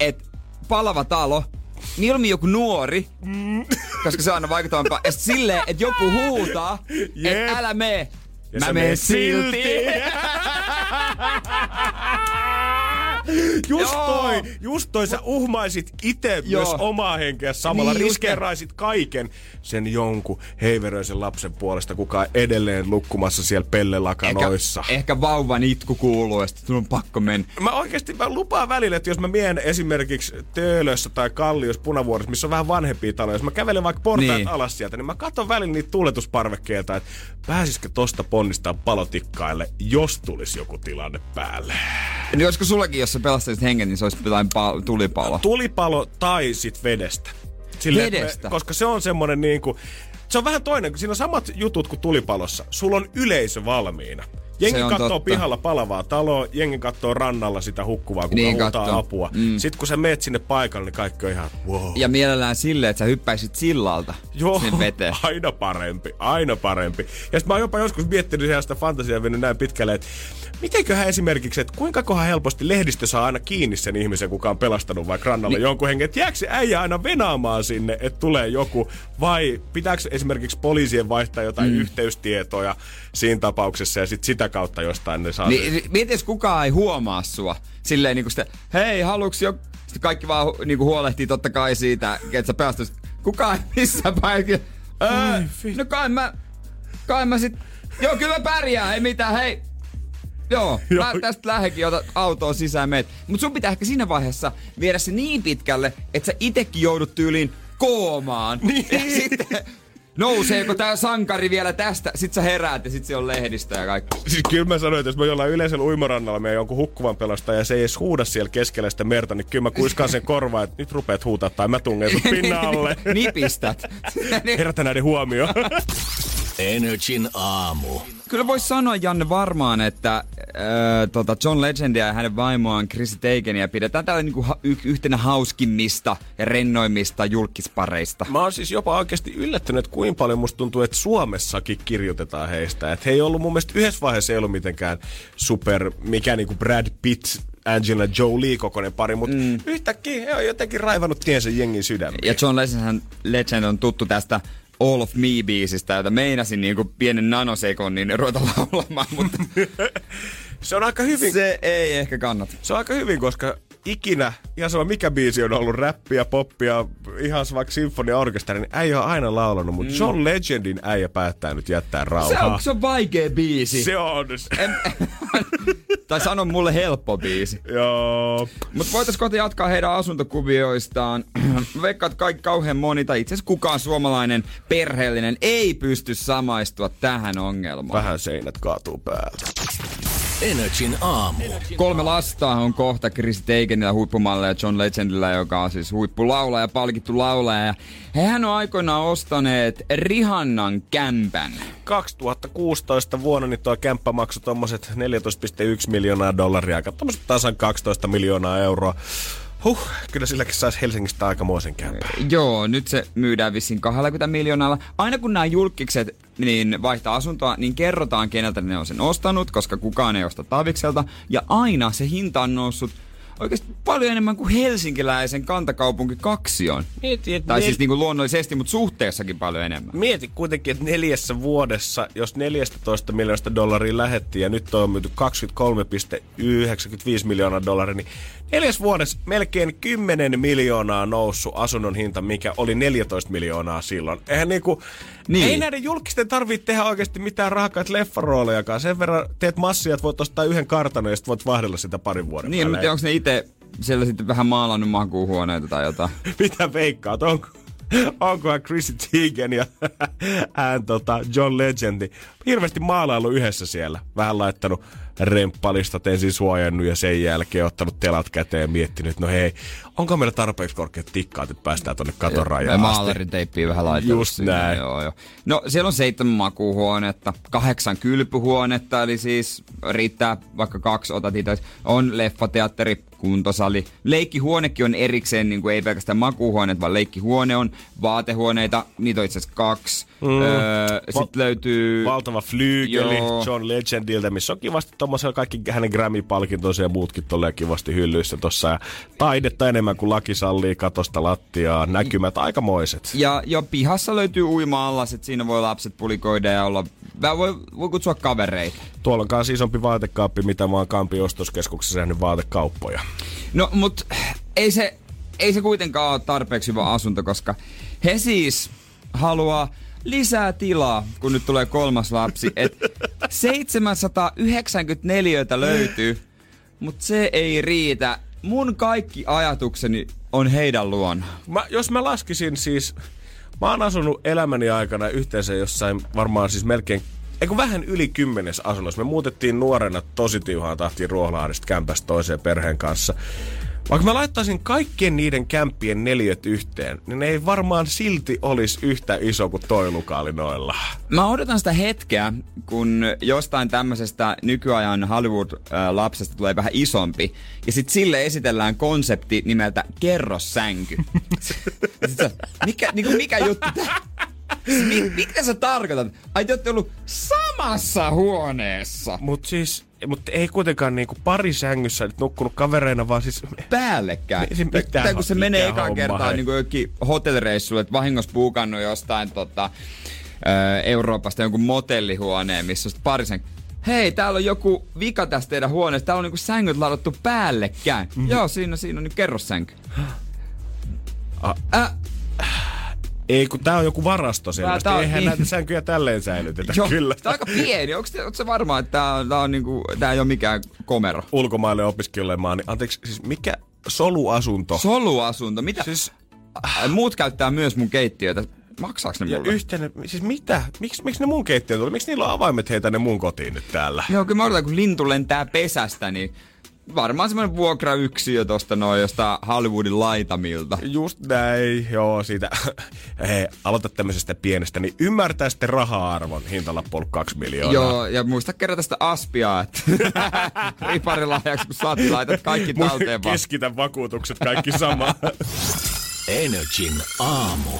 että palava talo, mieluummin joku nuori, koska se on aina vaikuttavampaa, ja silleen, että joku huutaa, Jep. että älä mene. Mä menen silti. silti. (laughs) (laughs) Just toi, just toi, sä uhmaisit itse myös omaa henkeä samalla, Niin riskeeraisit kaiken sen jonkun heiveröisen lapsen puolesta, kuka on edelleen lukkumassa siellä pellelakanoissa. Ehkä, ehkä vauvan itku kuuluu, että sun on pakko mennä. Mä oikeasti mä lupaan välillä, että jos mä mien esimerkiksi Töölössä tai Kalliossa Punavuoressa, missä on vähän vanhempia taloja, jos mä kävelen vaikka portaat Niin. alas sieltä, niin mä katson välillä niitä tuuletusparvekkeelta, että pääsisikö tosta ponnistaa palotikkaille, jos tulisi joku tilanne päälle. Niin olisiko sullakin, jos sä pelastaisit hengen, niin se olisi jotain pa- tulipalo? Tulipalo tai sit vedestä. että Vedestä? Me, koska se on semmonen niinku, se on vähän toinen, kun siinä on samat jutut kuin tulipalossa. Sulla on yleisö valmiina. Jengi Se on katsoo totta. pihalla palavaa taloa, jengi katsoo rannalla sitä hukkuvaa, kuka Niin huutaa kattoo. apua. Mm. Sitten kun sä meet sinne paikalle, niin kaikki on ihan wow. Ja mielellään silleen, että sä hyppäisit sillalta Joo, sinne veteen. (laughs) aina parempi, aina parempi. Ja sitten mä oon jopa joskus miettinyt ihan sitä fantasiaa mennyt näin pitkälle, että mitenköhän esimerkiksi, että kuinka kohan helposti lehdistö saa aina kiinni sen ihmisen, kuka on pelastanut vaikka rannalla niin. jonkun hengen, että jääkö se äijä aina venaamaan sinne, että tulee joku, vai pitääkö esimerkiksi poliisien vaihtaa jotain mm. yhteystietoja siinä tapauksessa ja sitten sitä kautta jostain ne saa sen- Niin, mieti, jos kukaan ei huomaa sua. Silleen niinku sitä, hei, haluuks jo... Sitten kaikki vaan hu- niinku huolehtii totta kai siitä, että sä päästys. Kukaan ei missään paikalla. Öö, no kai mä... Kai mä sit... Joo, kyllä mä pärjään, ei mitään, hei. Joo, Joo. mä tästä lähdekin, ota autoon sisään meet. Mut sun pitää ehkä siinä vaiheessa viedä se niin pitkälle, että sä itekin joudut tyyliin koomaan. Niin. Ja sitten nouseeko tää sankari vielä tästä? Sit sä heräät ja sit se on lehdistä ja kaikki. Siis kyllä mä sanoin, että jos mä jollain yleisellä uimarannalla meidän jonkun hukkuvan pelastaja ja se ei edes huuda siellä keskellä sitä merta, niin kyllä mä kuiskaan sen korvaan, että nyt rupeat huutaa tai mä tungen sut (laughs) pinnalle. Nipistät. Herätä näiden huomioon. (laughs) Energin aamu. Kyllä voisi sanoa, Janne, varmaan, että äh, tota John Legendia ja hänen vaimoaan Chris Tagenia pidetään täällä niinku ha- y- yhtenä hauskimmista ja rennoimmista julkispareista. Mä oon siis jopa oikeasti yllättynyt, että kuinka paljon musta tuntuu, että Suomessakin kirjoitetaan heistä. Että he ei ollut mun mielestä yhdessä vaiheessa ei ollut mitenkään super, mikä niinku Brad Pitt, Angela Jolie kokoinen pari, mutta mm. yhtäkkiä he on jotenkin raivannut tiensä jengin sydämiin. Ja John Legend, Legend on tuttu tästä All of Me-biisistä, jota meinasin niinku pienen nanosekonnin ruveta laulamaan, mutta (laughs) Se on aika hyvin, se, se ei ehkä kannata. se on aika hyvin, koska ikinä, ihan sama mikä biisi on ollut, räppiä, poppia, ihan vaikka sinfoniaorkesteri, niin äijä on aina laulanut, mutta mm. John Legendin äijä päättää nyt jättää Se rauhaa. on, se on vaikea biisi. se on. En, (laughs) tai sano mulle helppo biisi. Joo. Mutta voitais kohta jatkaa heidän asuntokuvioistaan. (clears throat) Että kaikki kauhean moni, tai itse asiassa kukaan suomalainen perheellinen ei pysty samaistua tähän ongelmaan. Vähän seinät kaatuu päältä. Energin aamu. Kolme lasta on kohta Chris Teigenillä huippumalle ja John Legendillä, joka on siis huippulaulaja, palkittu laulaja. Ja Hehän on aikoinaan ostaneet Rihannan kämpän. 2016 vuonna niin tuo kämppä maksoi tommoset 14,1 miljoonaa dollaria, aika tommoset tasan 12 miljoonaa euroa. Huh, kyllä silläkin saisi Helsingistä aikamoisen kämpää. Joo, nyt se myydään vissiin 20 miljoonalla. Aina kun nämä julkikset niin vaihtaa asuntoa, niin kerrotaan keneltä ne on sen ostanut, koska kukaan ei osta Tavikselta. Ja aina se hinta on noussut oikeasti paljon enemmän kuin helsinkiläisen kantakaupunki kaksion. Mieti, et Tai nel- siis niin kuin luonnollisesti, mutta suhteessakin paljon enemmän. Mieti kuitenkin, että neljässä vuodessa, jos 14 miljoonasta dollaria lähettiin ja nyt on myyty 23,95 miljoonaa dollaria, niin neljäs vuodessa melkein 10 miljoonaa noussut asunnon hinta, mikä oli 14 miljoonaa silloin. Eihän niinku, Niin. ei näiden julkisten tarvitse tehdä oikeasti mitään rahakaita leffaroolejakaan. Sen verran teet massia, että voit ostaa yhden kartanon ja sitten voit vaihdella sitä parin vuoden Niin, mutta onko ne itse siellä sitten vähän maalannut makuuhuoneita tai jotain? (laughs) Mitä veikkaat? Onko, onkohan Chrissy Teigen ja (laughs) hän, tota, John Legendi hirveästi maalailu yhdessä siellä. Vähän laittanut remppalistat ensin suojannut ja sen jälkeen ottanut telat käteen ja miettinyt, että no hei, onko meillä tarpeeksi korkeat tikkaat, että päästään tonne katon Ja rajaan asti. maalarin teippiä vähän laitellut Just sinne, näin. Joo, joo. No siellä on seitsemän makuuhuonetta, kahdeksan kylpyhuonetta, eli siis riittää vaikka kaksi otat itse. On leffateatteri, kuntosali. Leikkihuonekin on erikseen, niin kuin ei pelkästään makuuhuoneet, vaan leikkihuone on. Vaatehuoneita, niitä on itse asiassa kaksi. Mm. Öö, Va- Sitten löytyy... Valtava flyygeli Joo. John Legendiltä, missä on kivasti tommosella kaikki hänen Grammy-palkintonsa ja muutkin tolleen kivasti hyllyissä tossa. Ja taidetta enemmän kuin laki sallii katosta lattiaa, näkymät aikamoiset. Ja jo pihassa löytyy uima-allas, että siinä voi lapset pulikoida ja olla... Voi, voi kutsua kavereita. Tuolla on kanssa isompi vaatekaappi, mitä mä oon Kampi ostoskeskuksessa nähnyt vaatekauppoja. No, mut ei se, ei se kuitenkaan ole tarpeeksi hyvä asunto, koska he siis haluaa lisää tilaa, kun nyt tulee kolmas lapsi. Et 794 löytyy, mutta se ei riitä. Mun kaikki ajatukseni on heidän luona. Mä, jos mä laskisin siis, mä oon asunut elämäni aikana yhteensä jossain varmaan siis melkein Eikö vähän yli kymmenes asunnossa. Me muutettiin nuorena tosi tiuhaan tahtiin Ruoholahdesta kämpästä toiseen perheen kanssa. Vaikka mä laittaisin kaikkien niiden kämppien neljöt yhteen, niin ne ei varmaan silti olisi yhtä iso kuin toi lukaali noilla. Mä odotan sitä hetkeä, kun jostain tämmöisestä nykyajan Hollywood-lapsesta tulee vähän isompi. Ja sit sille esitellään konsepti nimeltä kerrossänky. (laughs) mikä, niin kuin mikä juttu tää? Mitä sä tarkoitat? Ai te olette ollut samassa huoneessa. Mut siis, mutta ei kuitenkaan niinku pari sängyssä nyt nukkunut kavereina, vaan siis... Päällekkäin. Se mitään, Tää, kun se menee ekaan homma, kertaa hei. niin jokin hotellireissulle, että vahingossa puukannut jostain tota, Euroopasta jonkun motellihuoneen, missä on sit pari sen Hei, täällä on joku vika tästä teidän huoneesta. Täällä on niinku sängyt ladattu päällekkäin. Mm-hmm. Joo, siinä, siinä on nyt kerrossänky. (gasps) Ah. Äh, Ei, kun tää on joku varasto selvästi. tää on- Eihän niin. näitä sänkyjä tälleen säilytetä. (laughs) joo, Kyllä. tää on aika pieni. Onko se varma, että tää, on, tää, on niinku, tää ei ole mikään komero? Ulkomaille opiskelemaan, niin anteeksi, siis mikä soluasunto? Soluasunto. Mitä? Siis Äh, Muut käyttää myös mun keittiötä. Maksaaks ne ja mulle? yhteinen, siis mitä? Miks, miksi ne mun keittiö tuli? Miksi niillä on avaimet heitä ne mun kotiin nyt täällä? Joo, kyllä mä odotan, kun lintu lentää pesästä, niin varmaan semmoinen vuokrayksiö tosta noin jostain Hollywoodin laitamilta. Just näin, joo, siitä. (laughs) Hei, aloita tämmöisestä pienestä, niin ymmärtää sitten raha-arvon. Hintalappu on ollut kaksi miljoonaa. Joo, ja muista kerätä sitä aspiaa, että (laughs) riparilahjaksi kun saat, laitat kaikki talteen vaan. Keskitä vakuutukset kaikki sama. (laughs) Energin aamu.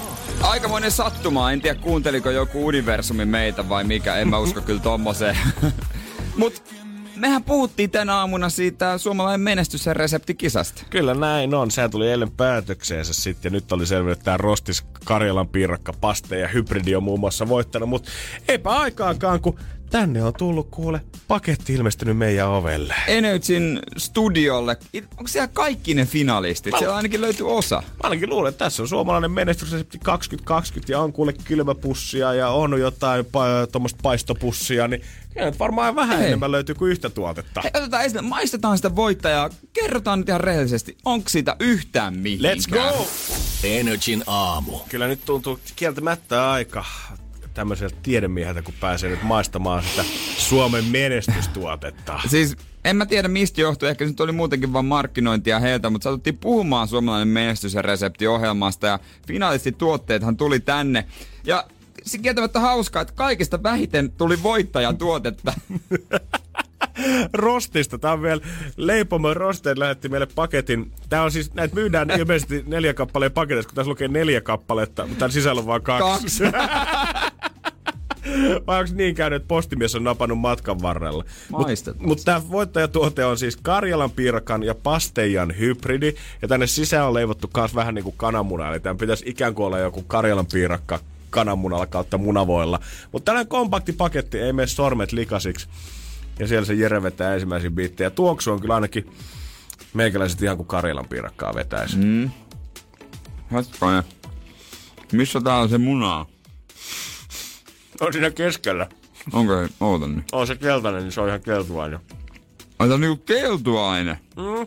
Aikamoinen sattuma, en tiedä kuunteliko joku universumi meitä vai mikä, en mä usko kyllä tommoseen. Mut mehän puhuttiin tänä aamuna siitä suomalainen menestys- ja reseptikisasta. Kyllä näin on. Sehän tuli eilen päätökseensä sitten. Ja nyt oli selvä, että tämä Rostis Karjalan piirakka, paste ja hybridi on muun muassa voittanut. Mutta eipä aikaakaan, kun tänne on tullut kuule paketti ilmestynyt meidän ovelle. Energyn studiolle, onko siellä kaikki ne finalistit? Siellä ainakin löytyy osa. Mä ainakin luulen, että tässä on suomalainen menestysresepti 2020 ja on kuule kylmäpussia ja on jotain pa- tuommoista paistopussia, niin kyllä nyt varmaan vähän Hei. enemmän löytyy kuin yhtä tuotetta. Hei, otetaan esille, maistetaan sitä voittajaa. Kerrotaan nyt ihan rehellisesti, onko siitä yhtään mihinkään? Let's go! Energin aamu. Kyllä nyt tuntuu kieltämättä aika tämmöiseltä tiedemieheltä, kun pääsee nyt maistamaan sitä Suomen menestystuotetta. (laughs) Siis en mä tiedä mistä johtui, ehkä se nyt oli muutenkin vaan markkinointia heiltä, mutta satuttiin puhumaan suomalainen menestys- ja reseptiohjelmasta ja finalistituotteethan tuli tänne. Ja se kieltämättä hauskaa, että kaikista vähiten tuli voittajan tuotetta. Rostista. Tää on vielä Leipomon Rosteet lähetti meille paketin. Tää on siis, näitä myydään ilmeisesti neljä kappaleen paketissa, kun tässä lukee neljä kappaletta, mutta tän sisällä on vaan kaksi. Kaksi. (laughs) Vai onko niin käynyt, että postimies on napannut matkan varrella? Mutta mut tämä voittajatuote on siis Karjalan piirakan ja pasteijan hybridi. Ja tänne sisään on leivottu myös vähän niin kuin kananmuna. Eli tämän pitäisi ikään kuin olla joku Karjalan piirakka kananmunalla kautta munavoilla. Mutta tällainen kompakti paketti, ei mene sormet likasiksi. Ja siellä se Jere vetää ensimmäisiä biittejä. Tuoksu on kyllä ainakin meikäläiset ihan kuin Karjalan piirakkaa vetäisi. Mm. Hetkonen. Missä tää on se muna? On siinä keskellä. Onko se? Ootan nyt. On se keltainen, niin se on ihan keltuainen. Ai tää on niinku keltuaine. Mm.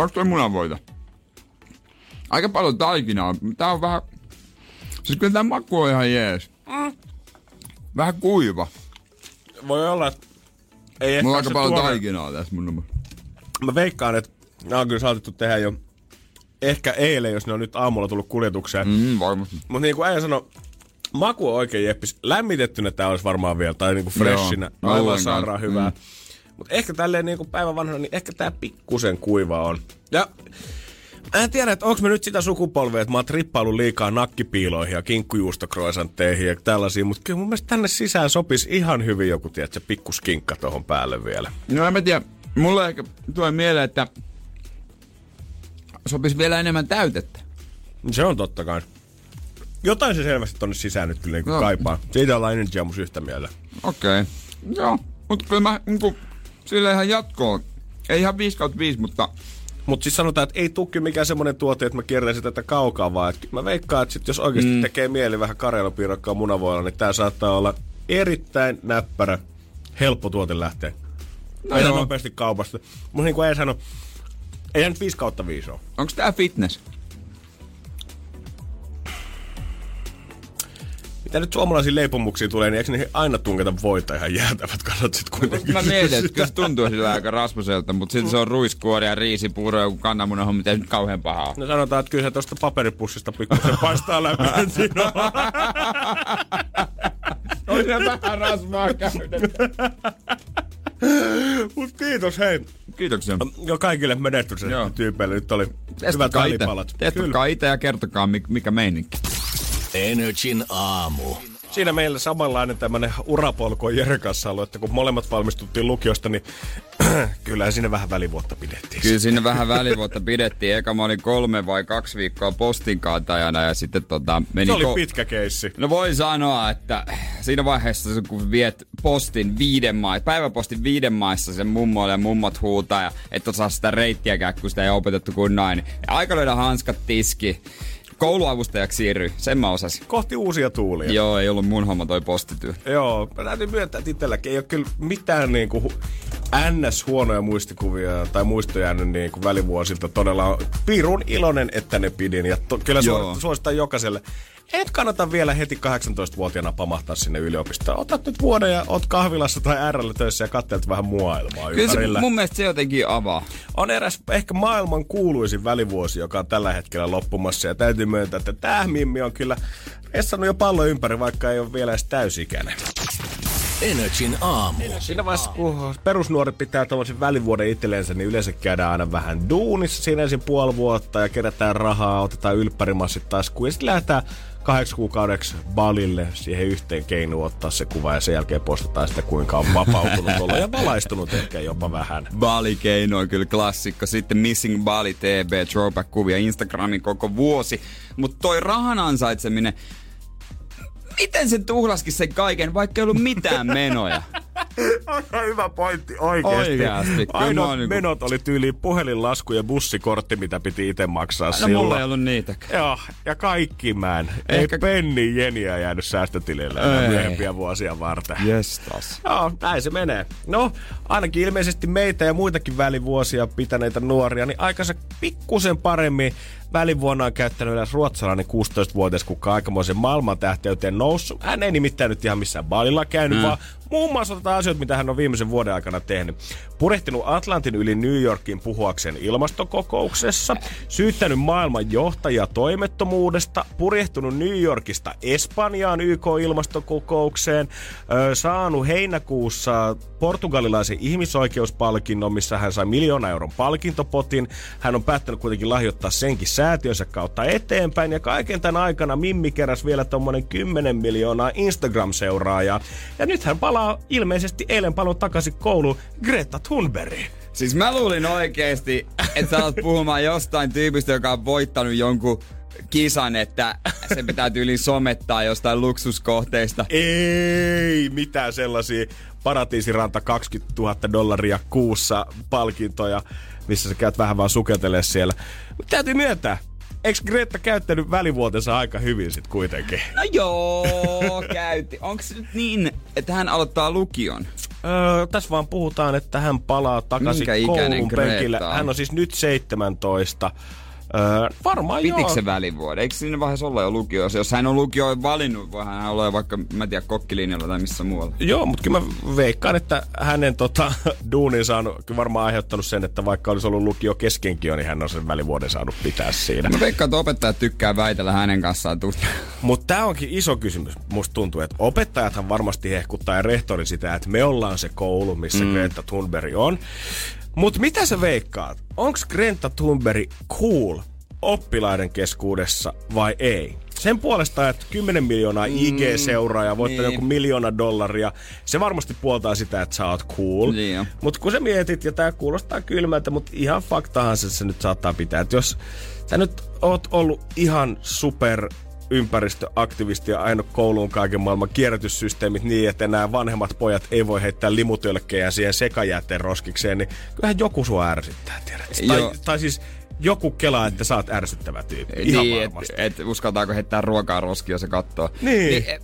Onko toi munavoita? Aika paljon taikinaa. Tää on vähän... Siis kyllä tää maku on ihan jees. Vähän kuiva. Voi olla, että ei ehkä Mulla on aika paljon tuore- taikinaa tässä mun numero. Mä veikkaan, että nämä on kyllä saatettu tehdä jo ehkä eilen, jos ne on nyt aamulla tullut kuljetukseen. Mm. Mm, varmasti. Mutta niin kuin äijä sanoi, maku on oikein jeppis. Lämmitettynä tää olisi varmaan vielä, tai niinku freshinä. Joo, Aivan sairaan hyvää. Mm. Mutta ehkä tälleen niinku päivän vanhana, niin ehkä tää pikkusen kuiva on. Ja Mä en tiedä, että onko me nyt sitä sukupolvea, että mä oon trippailu liikaa nakkipiiloihin ja kinkkujuustokroisanteihin ja tällaisia, mutta kyllä mun mielestä tänne sisään sopisi ihan hyvin joku, tiedätkö, pikkuskinkka tuohon päälle vielä. No en mä tiedä. Mulle ehkä tulee mieleen, että sopisi vielä enemmän täytettä. Se on totta kai. Jotain se selvästi tonne sisään nyt kyllä niin No. kaipaa. Siitä ollaan Energy Aamussa yhtä mieltä. Okei. Okay. Joo, mutta kyllä mä niinku, sille ihan jatkoon. Ei ihan 5 kautta 5, mutta Mutta siis sanotaan, että ei tukki mikään semmoinen tuote, että mä kierräisin tätä kaukaa, vaan että mä veikkaan, että sit jos oikeasti mm. tekee mieli vähän karjalapiirakkaa munavoilla, niin tää saattaa olla erittäin näppärä, helppo tuote lähteä. No joo. nopeasti kaupasta. Mutta niin kuin ei sano, ei nyt 5 kautta 5 ole. onko tää fitness? Mitä nyt suomalaisiin leipomuksiin tulee, niin eikö niihin aina tunketa voita ihan jäätävät kannat sit kuitenkin? Mä mietin, että kyllä se tuntuu sillä aika rasmuselta, mutta sitten se on ruiskuori ja riisipuuro ja joku kananmunan homma, mitä nyt kauhean pahaa. No sanotaan, että kyllä se tuosta paperipussista pikkusen paistaa läpi. (laughs) On (laughs) se vähän rasvaa käytetty. (laughs) Mut kiitos hei. Kiitoksia. Jo kaikille menestyksen tyypeille. Nyt oli hyvät Testatkaa itse. välipalat. Testatkaa itse ja kertokaa, mi- mikä meininki. Energin aamu. Siinä meillä samanlainen tämmönen urapolku on Jere kanssa ollut, että kun molemmat valmistuttiin lukiosta, niin (clears throat) kyllä siinä vähän välivuotta pidettiin. Kyllä siinä vähän välivuotta pidettiin. Eka mä olin kolme vai kaksi viikkoa postin kantajana ja sitten tota, meni... Se oli ko- pitkä keissi. No voi sanoa, että siinä vaiheessa kun viet postin viiden maissa, päiväpostin viiden maissa sen mummoille ja mummot huutaa ja et osaa sitä reittiäkään, kun sitä ei opetettu kuin näin. Aika löydä hanskat tiski. Kouluavustajaksi siirryi, sen mä osasin. Kohti uusia tuulia. Joo, ei ollut mun homma toi postityö. Joo, mä täytyy myöntää, että itselläkin ei ole kyllä mitään niinku hu- ns. huonoja muistikuvia tai muistoja jäänyt niinku välivuosilta. Todella on pirun iloinen, että ne pidin. Ja to- kyllä Joo. su- suositan jokaiselle. Et kannata vielä heti 18-vuotiaana pamahtaa sinne yliopistoon. Otat nyt vuoden ja oot kahvilassa tai RL töissä ja katselet vähän maailmaa Kyllä se, ympärillä. mun mielestä se jotenkin avaa. On eräs ehkä maailman kuuluisin välivuosi, joka on tällä hetkellä loppumassa. Ja täytyy myöntää, että tämä Mimmi on kyllä essannut jo pallo ympäri, vaikka ei ole vielä edes täysikäinen. Energin aamu. Siinä vaiheessa, kun perusnuoret pitää tämmöisen välivuoden itsellensä, niin yleensä käydään aina vähän duunissa siinä ensin puoli vuotta ja kerätään rahaa, otetaan ylppärimassit taskuun ja sitten lähdetään kahdeksi kuukaudeksi balille siihen yhteen keinoon ottaa se kuva ja sen jälkeen postataan sitä kuinka on vapautunut olla ja valaistunut ehkä jopa vähän. Bali-keino on kyllä klassikko. Sitten Missing Bali TB, throwback-kuvia Instagramin koko vuosi. Mutta toi rahan ansaitseminen, miten se tuhlaskin sen kaiken, vaikka ei ollut mitään menoja? (laughs) (laughs) Aika hyvä pointti oikeesti. Oikeasti, mä Ainoat oon niinku- menot oli tyyli puhelinlasku ja bussikortti, mitä piti itse maksaa No silloin. mulla ei ollut niitäkään. Joo, ja kaikki mään. Ei Ehkä- penni jeniä jäänyt säästötilille Ei. myöhempiä vuosia varten. Jestas. Joo, näin se menee. No, ainakin ilmeisesti meitä ja muitakin välivuosia pitäneitä nuoria, niin aikansa pikkusen paremmin välivuonna on käyttänyt ruotsalainen 16-vuotias, kuka aikamoisen maailmantähteyteen noussut. Hän ei nimittäin nyt ihan missään baalilla käynyt, mm. vaan muun muassa otetaan asioita, mitä hän on viimeisen vuoden aikana tehnyt. Purehtinut Atlantin yli New Yorkin puhuakseen ilmastokokouksessa, syyttänyt maailman johtajia toimettomuudesta, purjehtunut New Yorkista Espanjaan YK-ilmastokokoukseen, saanut heinäkuussa portugalilaisen ihmisoikeuspalkinnon, missä hän sai miljoona euron palkintopotin. Hän on päättänyt kuitenkin lahjoittaa senkin säätiönsä kautta eteenpäin. Ja kaiken tämän aikana Mimmi keräsi vielä tommonen 10 miljoonaa Instagram-seuraajaa. Ja nyt hän palaa ilmeisesti eilen palon takaisin kouluun Greta Thunbergiin. Siis mä luulin oikeesti, että sä alat puhumaan jostain tyypistä, joka on voittanut jonkun kisan, että se pitää tyyliin somettaa jostain luksuskohteista. Ei mitään sellaisia paratiisiranta 20 000 dollaria kuussa palkintoja, missä sä käyt vähän vaan sukeltelee siellä. Mutta täytyy myöntää, eikö Greta käyttänyt välivuotensa aika hyvin sit kuitenkin? No joo, (laughs) käyti. Onko se nyt niin, että hän aloittaa lukion? Öö, tässä vaan puhutaan, että hän palaa takaisin Minkä koulun penkille. Hän on siis nyt 17. Öö, varmaan Pitikö joo. se välivuoden? Eikö siinä vaiheessa olla jo lukio? Jos hän on lukio valinnut, voi hän olla vaikka, mä en tiedä, kokkilinjalla tai missä muualla. Joo, mutta kyllä mä veikkaan, että hänen tota, (laughs) duuninsa on kyllä varmaan aiheuttanut sen, että vaikka olisi ollut lukio keskenkin niin hän on sen välivuoden saanut pitää siinä. Mä veikkaan, että opettajat tykkää väitellä hänen kanssaan tuntia. Mutta tämä onkin iso kysymys. Musta tuntuu, että opettajathan varmasti hehkuttaa ja rehtori sitä, että me ollaan se koulu, missä mm. Greta Thunberg on. Mutta mitä sä veikkaat? Onko Greta Thunberg cool oppilaiden keskuudessa vai ei? Sen puolesta, että 10 miljoonaa IG-seuraajaa voittaa niin. joku miljoona dollaria, se varmasti puoltaa sitä, että sä oot cool. Niin. Mutta kun sä mietit, ja tää kuulostaa kylmältä, mutta ihan faktahan se, se nyt saattaa pitää. Että jos sä nyt oot ollut ihan super ympäristöaktivisti ja aina kouluun kaiken maailman kierrätyssysteemit niin, että nämä vanhemmat pojat ei voi heittää limutölkkejä siihen sekajätteen roskikseen, niin kyllähän joku sua ärsyttää, tiedät. Tai, tai siis joku kelaa, että sä oot ärsyttävä tyyppi. Ihan niin, varmasti. että et uskaltaako heittää ruokaa roskiin, jos se katsoo. Niin. en,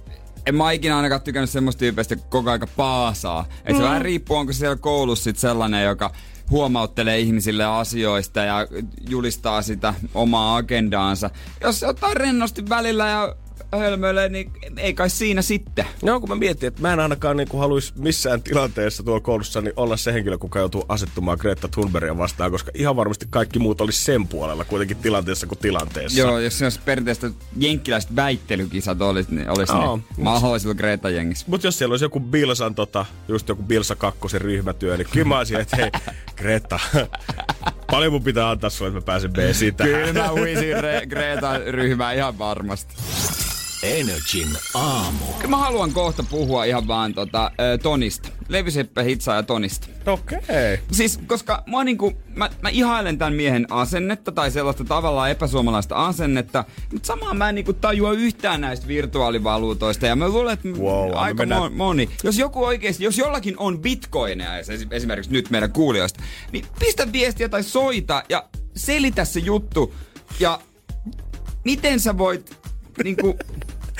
en mä ikinä ainakaan tykännyt semmoista tyypeistä, joka koko aika paasaa. Et Mm. se vähän riippuu, onko siellä koulussa sit sellainen, joka huomauttelee ihmisille asioista ja julistaa sitä omaa agendaansa. Jos se ottaa rennosti välillä ja hölmöilee, niin ei kai siinä sitten. Joo, kun mä mietin, että mä en ainakaan niin haluaisi missään tilanteessa tuolla koulussa niin olla se henkilö, kuka joutuu asettumaan Greta Thunbergia vastaan, koska ihan varmasti kaikki muut olisi sen puolella kuitenkin tilanteessa kuin tilanteessa. Joo, jos se olisi perinteistä jenkkiläiset väittelykisat olisi, niin, olisi Joo. niin. Mä silloin Greta jengissä. Mutta jos siellä olisi joku Bilsan, tota, just joku Bilsa kakkosen ryhmätyö, niin kyllä mä olisin, että hei, (laughs) Greta, paljon mun pitää antaa sulle, että mä pääsen B siitä. Kyllä mä uisin Re- Greta-ryhmää ihan varmasti. Energin aamu. Kyllä mä haluan kohta puhua ihan vaan tota, ö, Tonista. Leviseppä hitsaa ja Tonista. Okei. Siis, koska mä, niinku, mä, mä ihailen tämän miehen asennetta tai sellaista tavallaan epäsuomalaista asennetta, mutta samaan mä en niinku tajua yhtään näistä virtuaalivaluutoista. Ja mä luulen, että Wow, aika mennään- mo- moni. Jos joku oikeasti, jos jollakin on bitcoineja esi- esimerkiksi nyt meidän kuulijoista, niin pistä viestiä tai soita ja selitä se juttu. Ja miten sä voit niinku...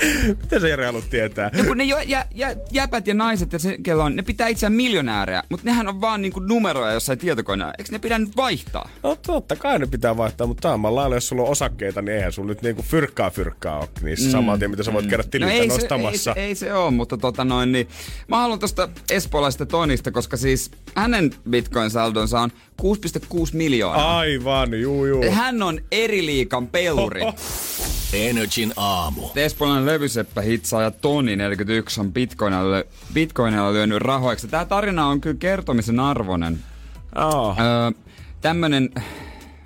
(laughs) Miten sä Jere haluat tietää? No kun ne jo, jä, jä, jäpät ja naiset ja se, kello on, ne pitää itseään miljonäärejä, mutta nehän on vaan niinku numeroja jossain tietokoneella. Eikö ne pidä nyt vaihtaa? No totta kai ne pitää vaihtaa, mutta samalla lailla, jos sulla on osakkeita, niin eihän sulla nyt niinku fyrkkaa fyrkkaa ole niissä mm. saman tien, mitä sä voit käydä tililtä ei se, ei, nostamassa. se, ei se ole, mutta tota noin, niin mä haluan tosta espoolaisesta Tonista, koska siis hänen bitcoin-saldonsa on 6,6 miljoonaa. Aivan, juu juu. Hän on eri liikan peluri. Energin aamu. Espoolainen levyseppä hitsaa ja Toni 41 on bitcoinilla, bitcoinilla lyönyt rahoiksi. Tämä tarina on kyllä kertomisen arvoinen. Oh. Öö, tämmönen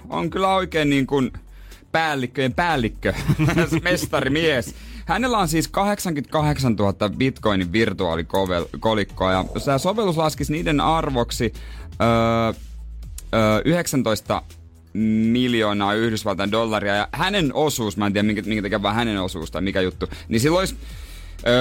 on kyllä oikein niin kuin päällikköjen päällikkö, (laughs) mestarimies. Hänellä on siis 88 000 bitcoinin virtuaalikolikkoa ja tämä sovellus laskisi niiden arvoksi öö, öö, 19 miljoonaa Yhdysvaltain dollaria. Ja hänen osuus, mä en tiedä minkä, minkä takia vaan hänen osuus tai mikä juttu, niin silloin olisi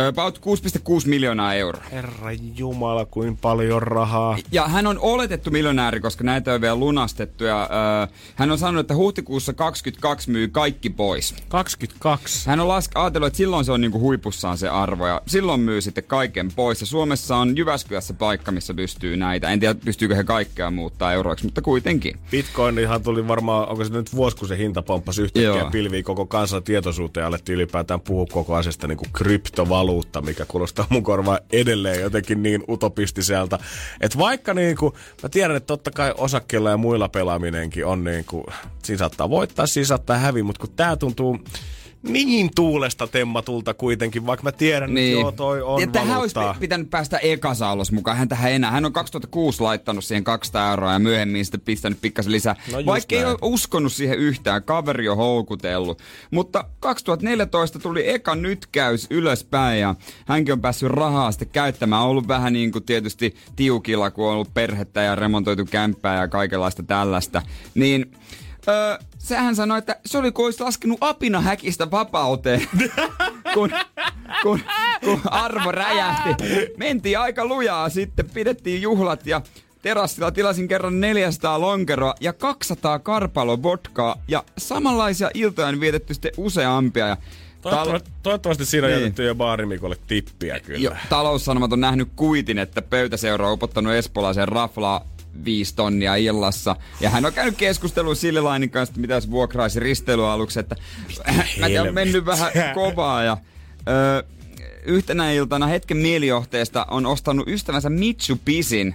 about 6,6 miljoonaa euroa. Herra Jumala, kuin paljon rahaa. Ja hän on oletettu miljonääri, koska näitä on vielä lunastettu. Ja, öö, hän on sanonut, että huhtikuussa 22 myy kaikki pois. 22. Hän on lask- ajatellut, että silloin se on niinku huipussaan se arvo ja silloin myy sitten kaiken pois. Ja Suomessa on Jyväskylässä paikka, missä pystyy näitä. En tiedä, pystyykö he kaikkea muuttaa euroiksi, mutta kuitenkin. Bitcoinihan tuli varmaan, onko se nyt vuosi, kun se hinta pomppasi yhtäkkiä Joo. pilviin koko kansan tietoisuuteen ja alettiin ylipäätään puhua koko asiasta niin kuin kryptovaluutta, mikä kuulostaa mun korvaan edelleen jotenkin niin utopistiselta. Että vaikka niin kuin, mä tiedän, että totta kai osakkeilla ja muilla pelaaminenkin on niin kuin, siinä saattaa voittaa, siinä saattaa häviä, mutta kun tää tuntuu niin tuulesta temmatulta kuitenkin, vaikka mä tiedän, niin. että joo, toi on ja tähän olisi pitänyt päästä ekasaulos mukaan. Hän tähän enää. Hän on 2006 laittanut siihen 200 euroa ja myöhemmin sitten pistänyt pikkasen lisää. No Vaikka ei näin. ole uskonut siihen yhtään. Kaveri on houkutellut. Mutta 2014 tuli eka nytkäys ylöspäin ja hänkin on päässyt rahaa sitten käyttämään. On ollut vähän niin kuin tietysti tiukilla, kun on ollut perhettä ja remontoitu kämppää ja kaikenlaista tällaista. Niin Öö, sehän sanoi, että se oli kuin olisi laskenut apina häkistä vapauteen, (laughs) kun, kun, kun arvo räjähti. Mentiin aika lujaa sitten, pidettiin juhlat ja terassilla tilasin kerran 400 lonkeroa ja 200 karpalo vodkaa ja samanlaisia iltoja on vietetty sitten useampia. Ja Toivottavasti, toivottavasti siinä on Niin. jätetty jo baarimikolle tippiä kyllä. Jo, taloussanomat on nähnyt kuitin, että pöytäseura on upottanut espoolaisen raflaa viisi tonnia illassa. Ja hän on käynyt keskustelua Sille Lainin kanssa, että mitä jos vuokraisi risteilyaluksen, että mä tiedän, on mennyt vähän (laughs) kovaa. Ja, ö, yhtenä iltana hetken mielijohteesta on ostanut ystävänsä Mitsubisin.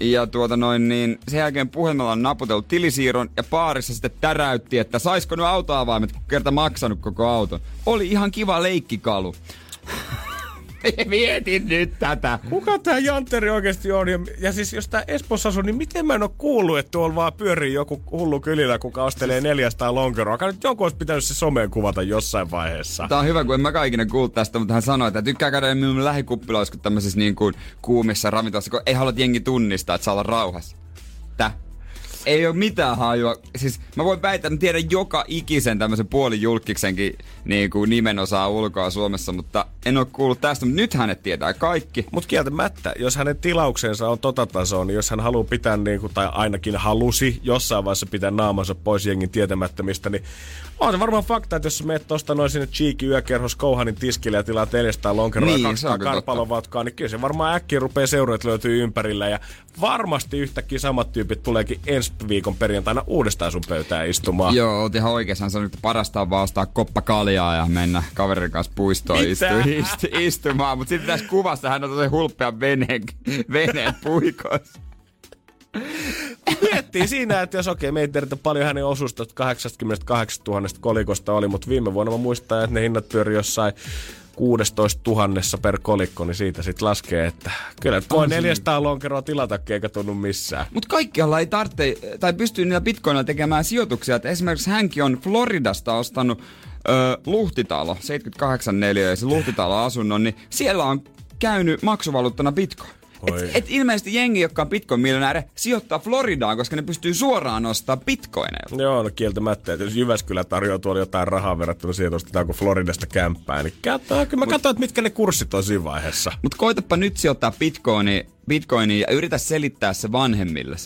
Ja tuota noin, niin sen jälkeen puhelimella on naputellut tilisiirron ja paarissa sitten täräytti, että saisiko nyt autoavaimet, kun kerta maksanut koko auton. Oli ihan kiva leikkikalu. (laughs) Mietin nyt tätä. Kuka tää Janteri oikeasti on? Ja, ja siis jos tää Espoossa asuu, niin miten mä en oo kuullut, että tuolla vaan pyörii joku hullu kylillä, kuka ostelee 400 lonkeroa. Kai nyt joku olisi pitänyt se someen kuvata jossain vaiheessa. Tää on hyvä, kun en mä kaikille kuullut tästä, mutta hän sanoi, että tykkää käydä minun lähikuppiloissa tämmöisissä niin kuin kuumissa ravintolassa, kun ei halua jengi tunnistaa, että saa olla rauhassa. Tää ei ole mitään hajua. Siis mä voin väittää, että mä tiedän joka ikisen tämmöisen puolijulkiksenkin niin kuin nimenosaa ulkoa Suomessa, mutta en ole kuullut tästä, mutta nyt hänet tietää kaikki. Mutta kieltämättä, jos hänen tilauksensa on tota tasoa, niin jos hän haluaa pitää, niin kuin, tai ainakin halusi jossain vaiheessa pitää naamansa pois jengin tietämättömistä, niin on se varmaan fakta, että jos sä meet tosta noin sinne Cheeky yökerhos Kouhanin tiskille ja tilaat 400 lonkeroa niin, ja 200 karpalovatkaa, niin kyllä se varmaan äkkiä rupeaa seuroit löytyy ympärillä ja varmasti yhtäkkiä samat tyypit tuleekin ensi viikon perjantaina uudestaan sun pöytään istumaan. Joo, oot ihan oikeassa. Hän sanoi, että parasta on vaan ostaa koppa kaljaa ja mennä kaverin kanssa puistoon istu, istu, istumaan. Mutta sitten tässä kuvassa hän on tosi hulppea veneen, veneen puikossa. Miettii siinä, että jos okei, okay, me ei tiedetä paljon hänen osusta 88 000 kolikosta oli, mutta viime vuonna mä muistan, että ne hinnat pyöri jossain 16 000 per kolikko, niin siitä sitten laskee, että kyllä voi 400 lonkeroa tilata, eikä tunnu missään. Mutta kaikkialla ei tarvitse, tai pystyy niillä bitcoinilla tekemään sijoituksia. Et esimerkiksi hänkin on Floridasta ostanut ö, luhtitalo, 78 neliöisen luhtitalo-asunnon, niin siellä on käynyt maksuvaluuttana bitcoin. Et, et ilmeisesti jengi, jotka on bitcoin-miljonääri, sijoittaa Floridaan, koska ne pystyy suoraan nostaa bitcoineilla. Joo, no kieltämättä. Että jos Jyväskylä tarjoaa tuolla jotain rahaa verrattuna siihen, että kun Floridasta kämppää, niin katsotaan, kyllä mä katson, että mitkä ne kurssit on siinä vaiheessa. Mutta koitapa nyt sijoittaa bitcoini, bitcoini ja yritä selittää se vanhemmille.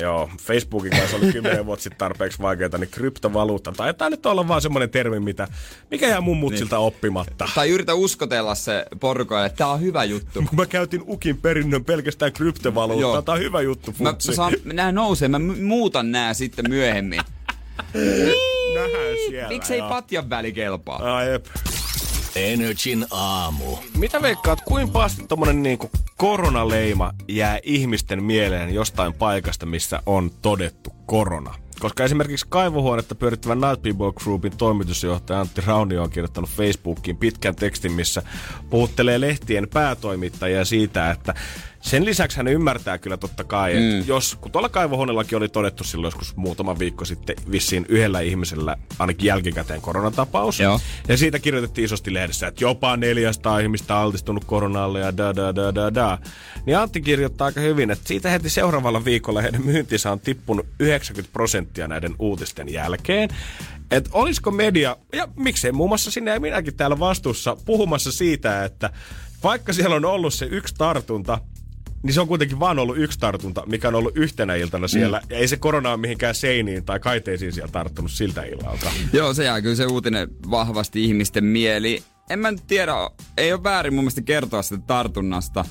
Joo, Facebookin kanssa oli kymmenen vuotta sitten tarpeeksi vaikeaa, niin kryptovaluutta. Taitaa nyt olla vaan semmoinen termi, mitä, mikä jää mun mutsilta niin. oppimatta. Tai yritä uskotella se porukalle, että tää on hyvä juttu. Kun mä käytin Ukin perinnön pelkästään kryptovaluuttaa, tää on hyvä juttu, futsi. Mä, saan, nää nousee, mä muutan nää sitten myöhemmin. Nähdään siellä. Miksei patjan väli kelpaa? Ai, jep. Energin aamu. Mitä veikkaat, kuin pahasti tommonen niinku koronaleima jää ihmisten mieleen jostain paikasta, missä on todettu korona? Koska esimerkiksi kaivohuonetta pyörittävän Night People Groupin toimitusjohtaja Antti Raunio on kirjoittanut Facebookiin pitkän tekstin, missä puhuttelee lehtien päätoimittajia siitä, että sen lisäksi hän ymmärtää kyllä totta kai, että mm. jos, kun tuolla kaivohuoneellakin oli todettu silloin joskus muutama viikko sitten vissiin yhdellä ihmisellä ainakin jälkikäteen koronatapaus. Joo. Ja siitä kirjoitettiin isosti lehdessä, että jopa 400 ihmistä altistunut koronalle ja da da da da da. Niin Antti kirjoittaa aika hyvin, että siitä heti seuraavalla viikolla heidän myyntinsä on tippunut 90 prosenttia näiden uutisten jälkeen. Että olisiko media, ja miksei muun muassa sinne ja minäkin täällä vastuussa puhumassa siitä, että vaikka siellä on ollut se yksi tartunta, niin se on kuitenkin vaan ollut yksi tartunta, mikä on ollut yhtenä iltana siellä. Mm. Ja ei se korona ole mihinkään seiniin tai kaiteisiin siellä tarttunut siltä illalta. Joo, se jää kyllä se uutinen vahvasti ihmisten mieli. En mä tiedä, ei ole väärin mun mielestä kertoa sitä tartunnasta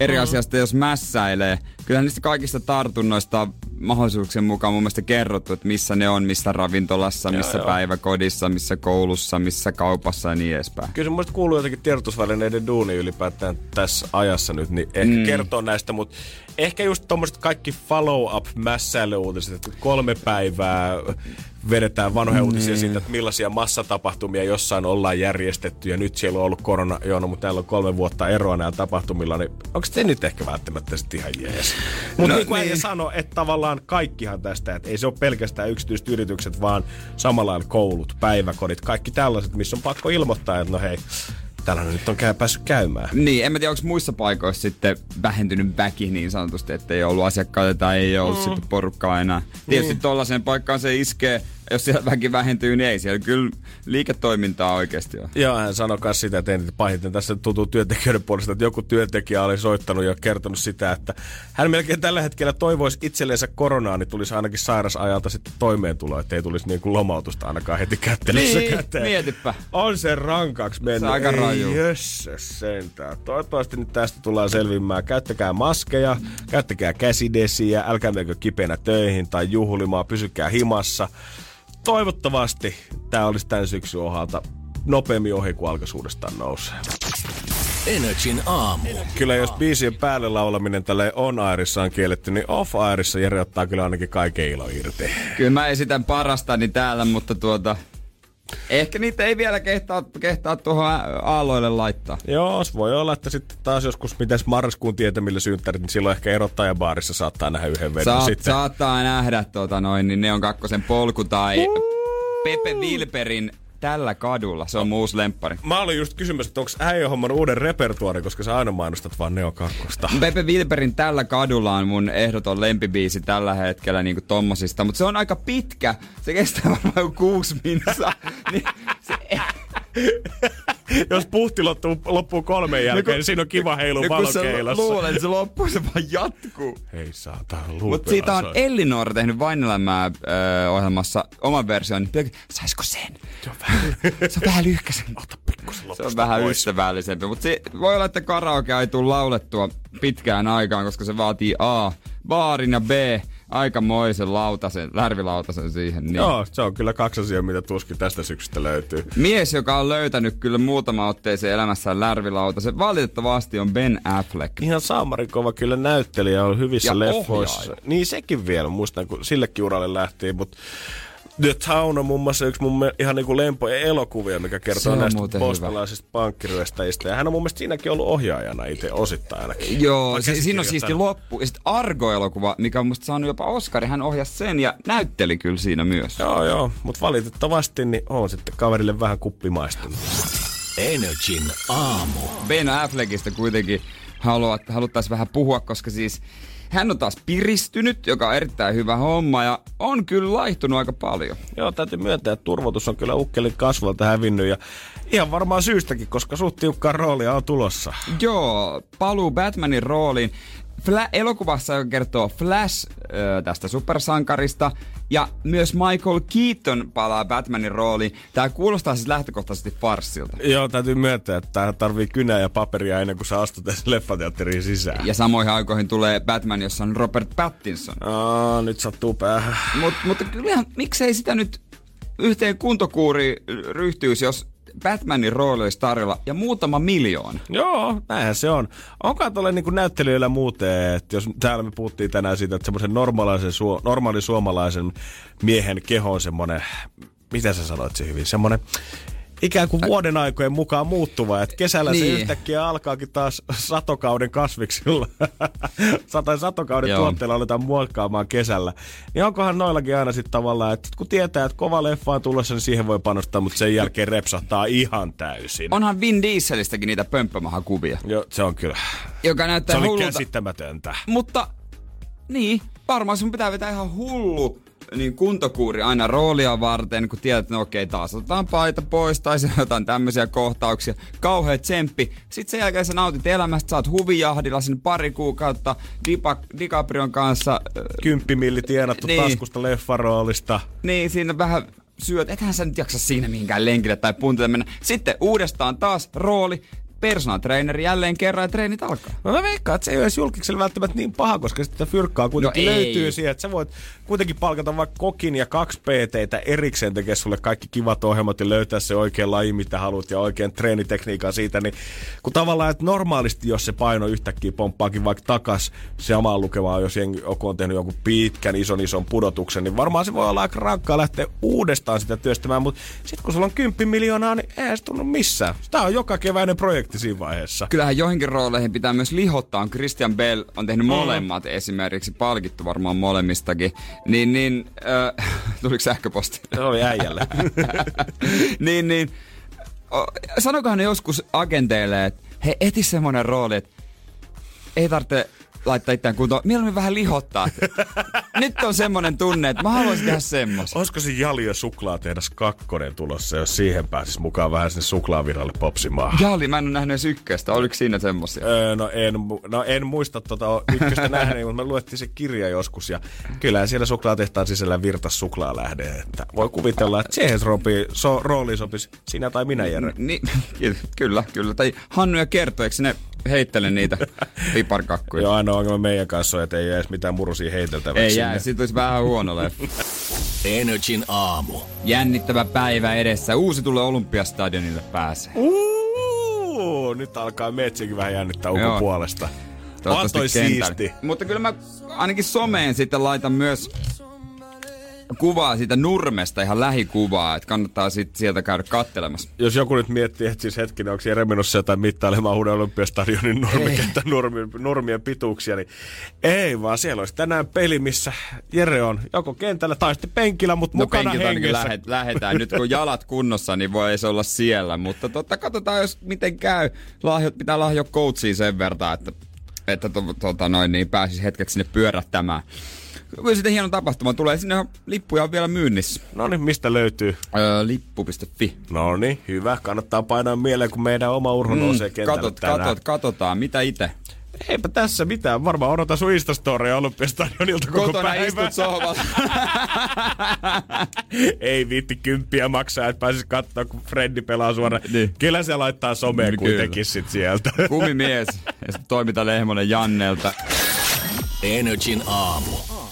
eri mm. asiasta, jos mässäilee. Kyllä niistä kaikista tartunnoista on mahdollisuuksien mukaan mun mielestä kerrottu, että missä ne on, missä ravintolassa, missä joo, päiväkodissa, missä koulussa, missä kaupassa ja niin edespäin. Kyllä se mun kuuluu jotenkin tiedotusvälineiden duuni ylipäätään tässä ajassa nyt, niin ehkä mm. kertoo näistä, mutta ehkä just tommoset kaikki follow-up mässäilyuutiset, että kolme päivää vedetään vanhoja mm. uutisia siitä, että millaisia massatapahtumia jossain ollaan järjestetty ja nyt siellä on ollut korona, joo, no, mutta täällä on kolme vuotta eroa näillä tapahtumilla, niin onko se nyt ehkä välttämättä sitten ihan jees? Mutta no, niin kuin niin. sano, että tavallaan kaikkihan tästä, että ei se ole pelkästään yksityiset yritykset, vaan samalla koulut, päiväkodit, kaikki tällaiset, missä on pakko ilmoittaa, että no hei, täällä nyt on käy, päässyt käymään. Niin, en mä tiedä, onko muissa paikoissa sitten vähentynyt väki niin sanotusti, että ei ollut asiakkaita tai ei ollut mm. sitten porukkaa enää. Tietysti mm. tuollaiseen paikkaan se iskee jos siellä väki vähentyy, niin ei siellä kyllä liiketoimintaa oikeasti ole. Joo, hän sanoi myös sitä, että pahiten tässä tuntuu työntekijöiden puolesta, että joku työntekijä oli soittanut ja kertonut sitä, että hän melkein tällä hetkellä toivoisi itselleensä koronaa, niin tulisi ainakin sairasajalta sitten toimeentulo, että ei tulisi niin kuin lomautusta ainakaan heti kättelyssä niin, käteen. mietipä. On se rankaksi mennyt. Se aika raju. Jösses sentään. Toivottavasti nyt tästä tullaan selviämään. Käyttäkää maskeja, käyttäkää käsidesiä, älkää menkö kipeänä töihin tai juhlimaan, pysykää himassa toivottavasti tämä olisi tämän syksyn ohalta nopeammin ohi, kuin alkaisuudestaan nousee. Energin aamu. Kyllä jos biisien päälle laulaminen tälle on airissa on kielletty, niin off airissa Jere ottaa kyllä ainakin kaiken ilo irti. Kyllä mä esitän parastani täällä, mutta tuota, Ehkä niitä ei vielä kehtaa, kehtaa tuohon aalloille laittaa. Joo, voi olla, että sitten taas joskus, miten marraskuun tietämillä synttärit, niin silloin ehkä erottajabaarissa saattaa nähdä yhden vedon Saat, sitten. Saattaa nähdä, tota noin, niin ne on kakkosen polku tai Pepe Wilperin tällä kadulla. Se on muus lemppari. Mä olin just kysymässä, että onko äijä hommannut uuden repertuaari, koska sä aina mainostat vaan Neo 2. (laughs) Pepe Wilperin tällä kadulla on mun ehdoton lempibiisi tällä hetkellä niinku tommosista, mutta se on aika pitkä. Se kestää varmaan kuusi minsa. (laughs) niin se, (laughs) Jos puhti loppuu, loppuu kolmen jälkeen, niin siinä on kiva heilu (laughs) no, kun valokeilassa. luulen, että se loppuu, se vaan jatkuu. Hei saatana, Mutta siitä on Ellinor tehnyt Vainelämää öö, ohjelmassa oman version. Niin saisiko sen? Se on vähän, (laughs) Se on vähän lyhkäsen. ota pikkusen Se on vähän pois. ystävällisempi, mutta se voi olla, että karaoke ei tule laulettua pitkään aikaan, koska se vaatii A, baarin ja B, aikamoisen lautasen, lärvilautasen siihen. Niin. Joo, se on kyllä kaksi asiaa, mitä tuskin tästä syksystä löytyy. Mies, joka on löytänyt kyllä muutama otteeseen elämässään lärvilautasen, valitettavasti on Ben Affleck. Ihan saamarin kova kyllä näyttelijä on hyvissä Ja leffoissa. ohjaaja. Niin sekin vielä, muistan kun sillekin uralle lähti, mutta The Town on muun muassa yksi mun me- ihan niinku lempoja elokuvia, mikä kertoo on näistä bostalaisista pankkiryöstäjistä. Ja hän on mun mielestä siinäkin ollut ohjaajana itse osittain ainakin. Joo, se, siinä on siisti loppu. Ja sitten Argo-elokuva, mikä on musta saanut jopa Oscarin, hän ohjasi sen ja näytteli kyllä siinä myös. Joo, joo, mutta valitettavasti niin on sitten kaverille vähän kuppimaistunut. Energin aamu. Ben Affleckista kuitenkin haluat, haluttaisiin vähän puhua, koska siis hän on taas piristynyt, joka on erittäin hyvä homma ja on kyllä laihtunut aika paljon. Joo, täytyy myöntää, että turvotus on kyllä ukkelin kasvalta hävinnyt ja ihan varmaan syystäkin, koska suht tiukkaa roolia on tulossa. Joo, paluu Batmanin rooliin. Fla- elokuvassa, joka kertoo Flash ö, tästä supersankarista, ja myös Michael Keaton palaa Batmanin rooliin. Tämä kuulostaa siis lähtökohtaisesti farssilta. Joo, täytyy myöntää, että tähän tarvii kynää ja paperia ennen kuin sä astut leffateatteriin sisään. Ja samoihin aikoihin tulee Batman, jossa on Robert Pattinson. Aa, nyt sattuu päähän. Mut, mutta kyllähän, miksei sitä nyt yhteen kuntokuuri ryhtyisi, jos Batmanin rooli olisi tarjolla ja muutama miljoona. Joo, näinhän se on. Onkaan tuolle niin näyttelijöillä muuten, että jos täällä me puhuttiin tänään siitä, että semmoisen normaalaisen, suo, normaali suomalaisen miehen keho on semmoinen, mitä sä sanoit se hyvin, semmoinen ikään kuin vuoden aikojen mukaan muuttuva, että kesällä niin. se yhtäkkiä alkaakin taas satokauden kasviksilla. (laughs) tai satokauden Joo. tuotteella aletaan muokkaamaan kesällä. Niin onkohan noillakin aina sitten tavallaan, että kun tietää, että kova leffa on tulossa, niin siihen voi panostaa, mutta sen jälkeen repsahtaa ihan täysin. Onhan Vin Dieselistäkin niitä pömppämahakuvia, Joo, se on kyllä. joka näyttää Se oli hullulta. käsittämätöntä. Mutta niin, varmaan sun pitää vetää ihan hullu niin kuntokuuri aina roolia varten, kun tiedät, että no okei, taas otetaan paita pois tai se jotain tämmöisiä kohtauksia. Kauhea tsemppi. Sitten sen jälkeen sä nautit elämästä, sä oot huvijahdilla sinne pari kuukautta Dipa- DiCaprion kanssa. äh, Kymppimilli tienattu Niin. taskusta leffaroolista. Niin, siinä vähän syöt. Ethän sä nyt jaksa siinä mihinkään lenkille tai puntille mennä. Sitten uudestaan taas rooli, personal trainer jälleen kerran ja treenit alkaa. No mä veikkaan, että se ei ole edes julkiksella välttämättä niin paha, koska sitä fyrkkaa kuitenkin No ei. löytyy siihen, että sä voit kuitenkin palkata vaikka kokin ja kaksi PTtä erikseen tekee sulle kaikki kivat ohjelmat ja löytää se oikea laji, mitä haluat ja oikean treenitekniikan siitä, niin kun tavallaan, että normaalisti jos se paino yhtäkkiä pomppaakin vaikka takas samaan lukemaan, jos jengi joku on tehnyt jonkun pitkän ison ison pudotuksen, niin varmaan se voi olla aika rankkaa lähteä uudestaan sitä työstämään, mutta sitten kun sulla on 10 miljoonaa, niin eihän se tunnu missään. Tämä on joka keväinen projekti siinä vaiheessa. Kyllähän joihinkin rooleihin pitää myös lihottaa. On Christian Bell on tehnyt molemmat esimerkiksi, palkittu varmaan molemmistakin. Niin, niin, äh, (laughs) tuliko sähköposti? Oli äijälle. (laughs) niin, niin, sanokohan ne joskus agenteille, että he eti semmonen rooli, että ei tarvitse laittaa itseään kuntoon. Mieluummin vähän lihottaa. (laughs) Nyt on semmonen tunne, että mä haluaisin tehdä semmoista. Olisiko se Jalio suklaatehdas kakkonen tulossa, jos siihen pääsis mukaan vähän sinne suklaaviralle popsimaan? Jali, mä en ole nähnyt edes ykköstä. Oliko siinä semmosia? Öö, no, en, no en muista tota ykköstä nähneeni, mutta me luettiin se kirja joskus ja kyllä siellä suklaatehtaan sisällä virtas suklaalähde. Että voi kuvitella, että siihen sopii, so, rooliin sopisi sinä tai minä, Jere. Ni, ky- kyllä, kyllä. Tai Hannu ja Kerttu, eikö ne heittele niitä piparkakkuja? Joo, ainoa ongelma meidän kanssa on, että ei jää edes mitään murusia heiteltäväksi. Ei sinne. jää, siitä olisi vähän huono leffa. Energin aamu. Jännittävä päivä edessä. Uusi tulee Olympiastadionille pääsee. Uuu, nyt alkaa metsikin vähän jännittää ukon Joo. puolesta. On Toivottavasti toi kentällä. siisti. Mutta kyllä mä ainakin someen sitten laitan myös kuvaa siitä nurmesta, ihan lähikuvaa, että kannattaa sit sieltä käydä kattelemassa. Jos joku nyt miettii, että siis hetkinen, onko Jere menossa jotain mittailemaan uuden olympiastadionin nurmikenttä nurmien, nurmien pituuksia, niin ei vaan siellä olisi tänään peli, missä Jere on joko kentällä tai sitten penkillä, mutta No mukana hengessä. lähet, lähetään. Nyt kun jalat kunnossa, niin voi olla siellä. Mutta totta, katsotaan, jos miten käy. Lahjot, pitää lahjoa coachiin sen verran, että, että to, tota noin, niin pääsisi hetkeksi sinne pyörättämään. Kyllä sitten hieno tapahtuma tulee. Sinne on lippuja on vielä myynnissä. No niin, mistä löytyy? Öö, lippu.fi. No niin, hyvä. Kannattaa painaa mieleen, kun meidän oma urho nousee kentälle Mm, katot, tänään. katot, katsotaan. Mitä itse? Eipä tässä mitään. Varmaan odotan sun Instastoria Olympiastadionilta koko Kotona päivän. istut sohvalla. (laughs) Ei viitti kymppiä maksaa, että pääsis katsoa, kun Freddy pelaa suoraan. Niin. Kyllä se laittaa someen Kyllä. kuitenkin sit sieltä. Kumimies. Ja sitten toimita Lehmonen Jannelta. Energin aamu.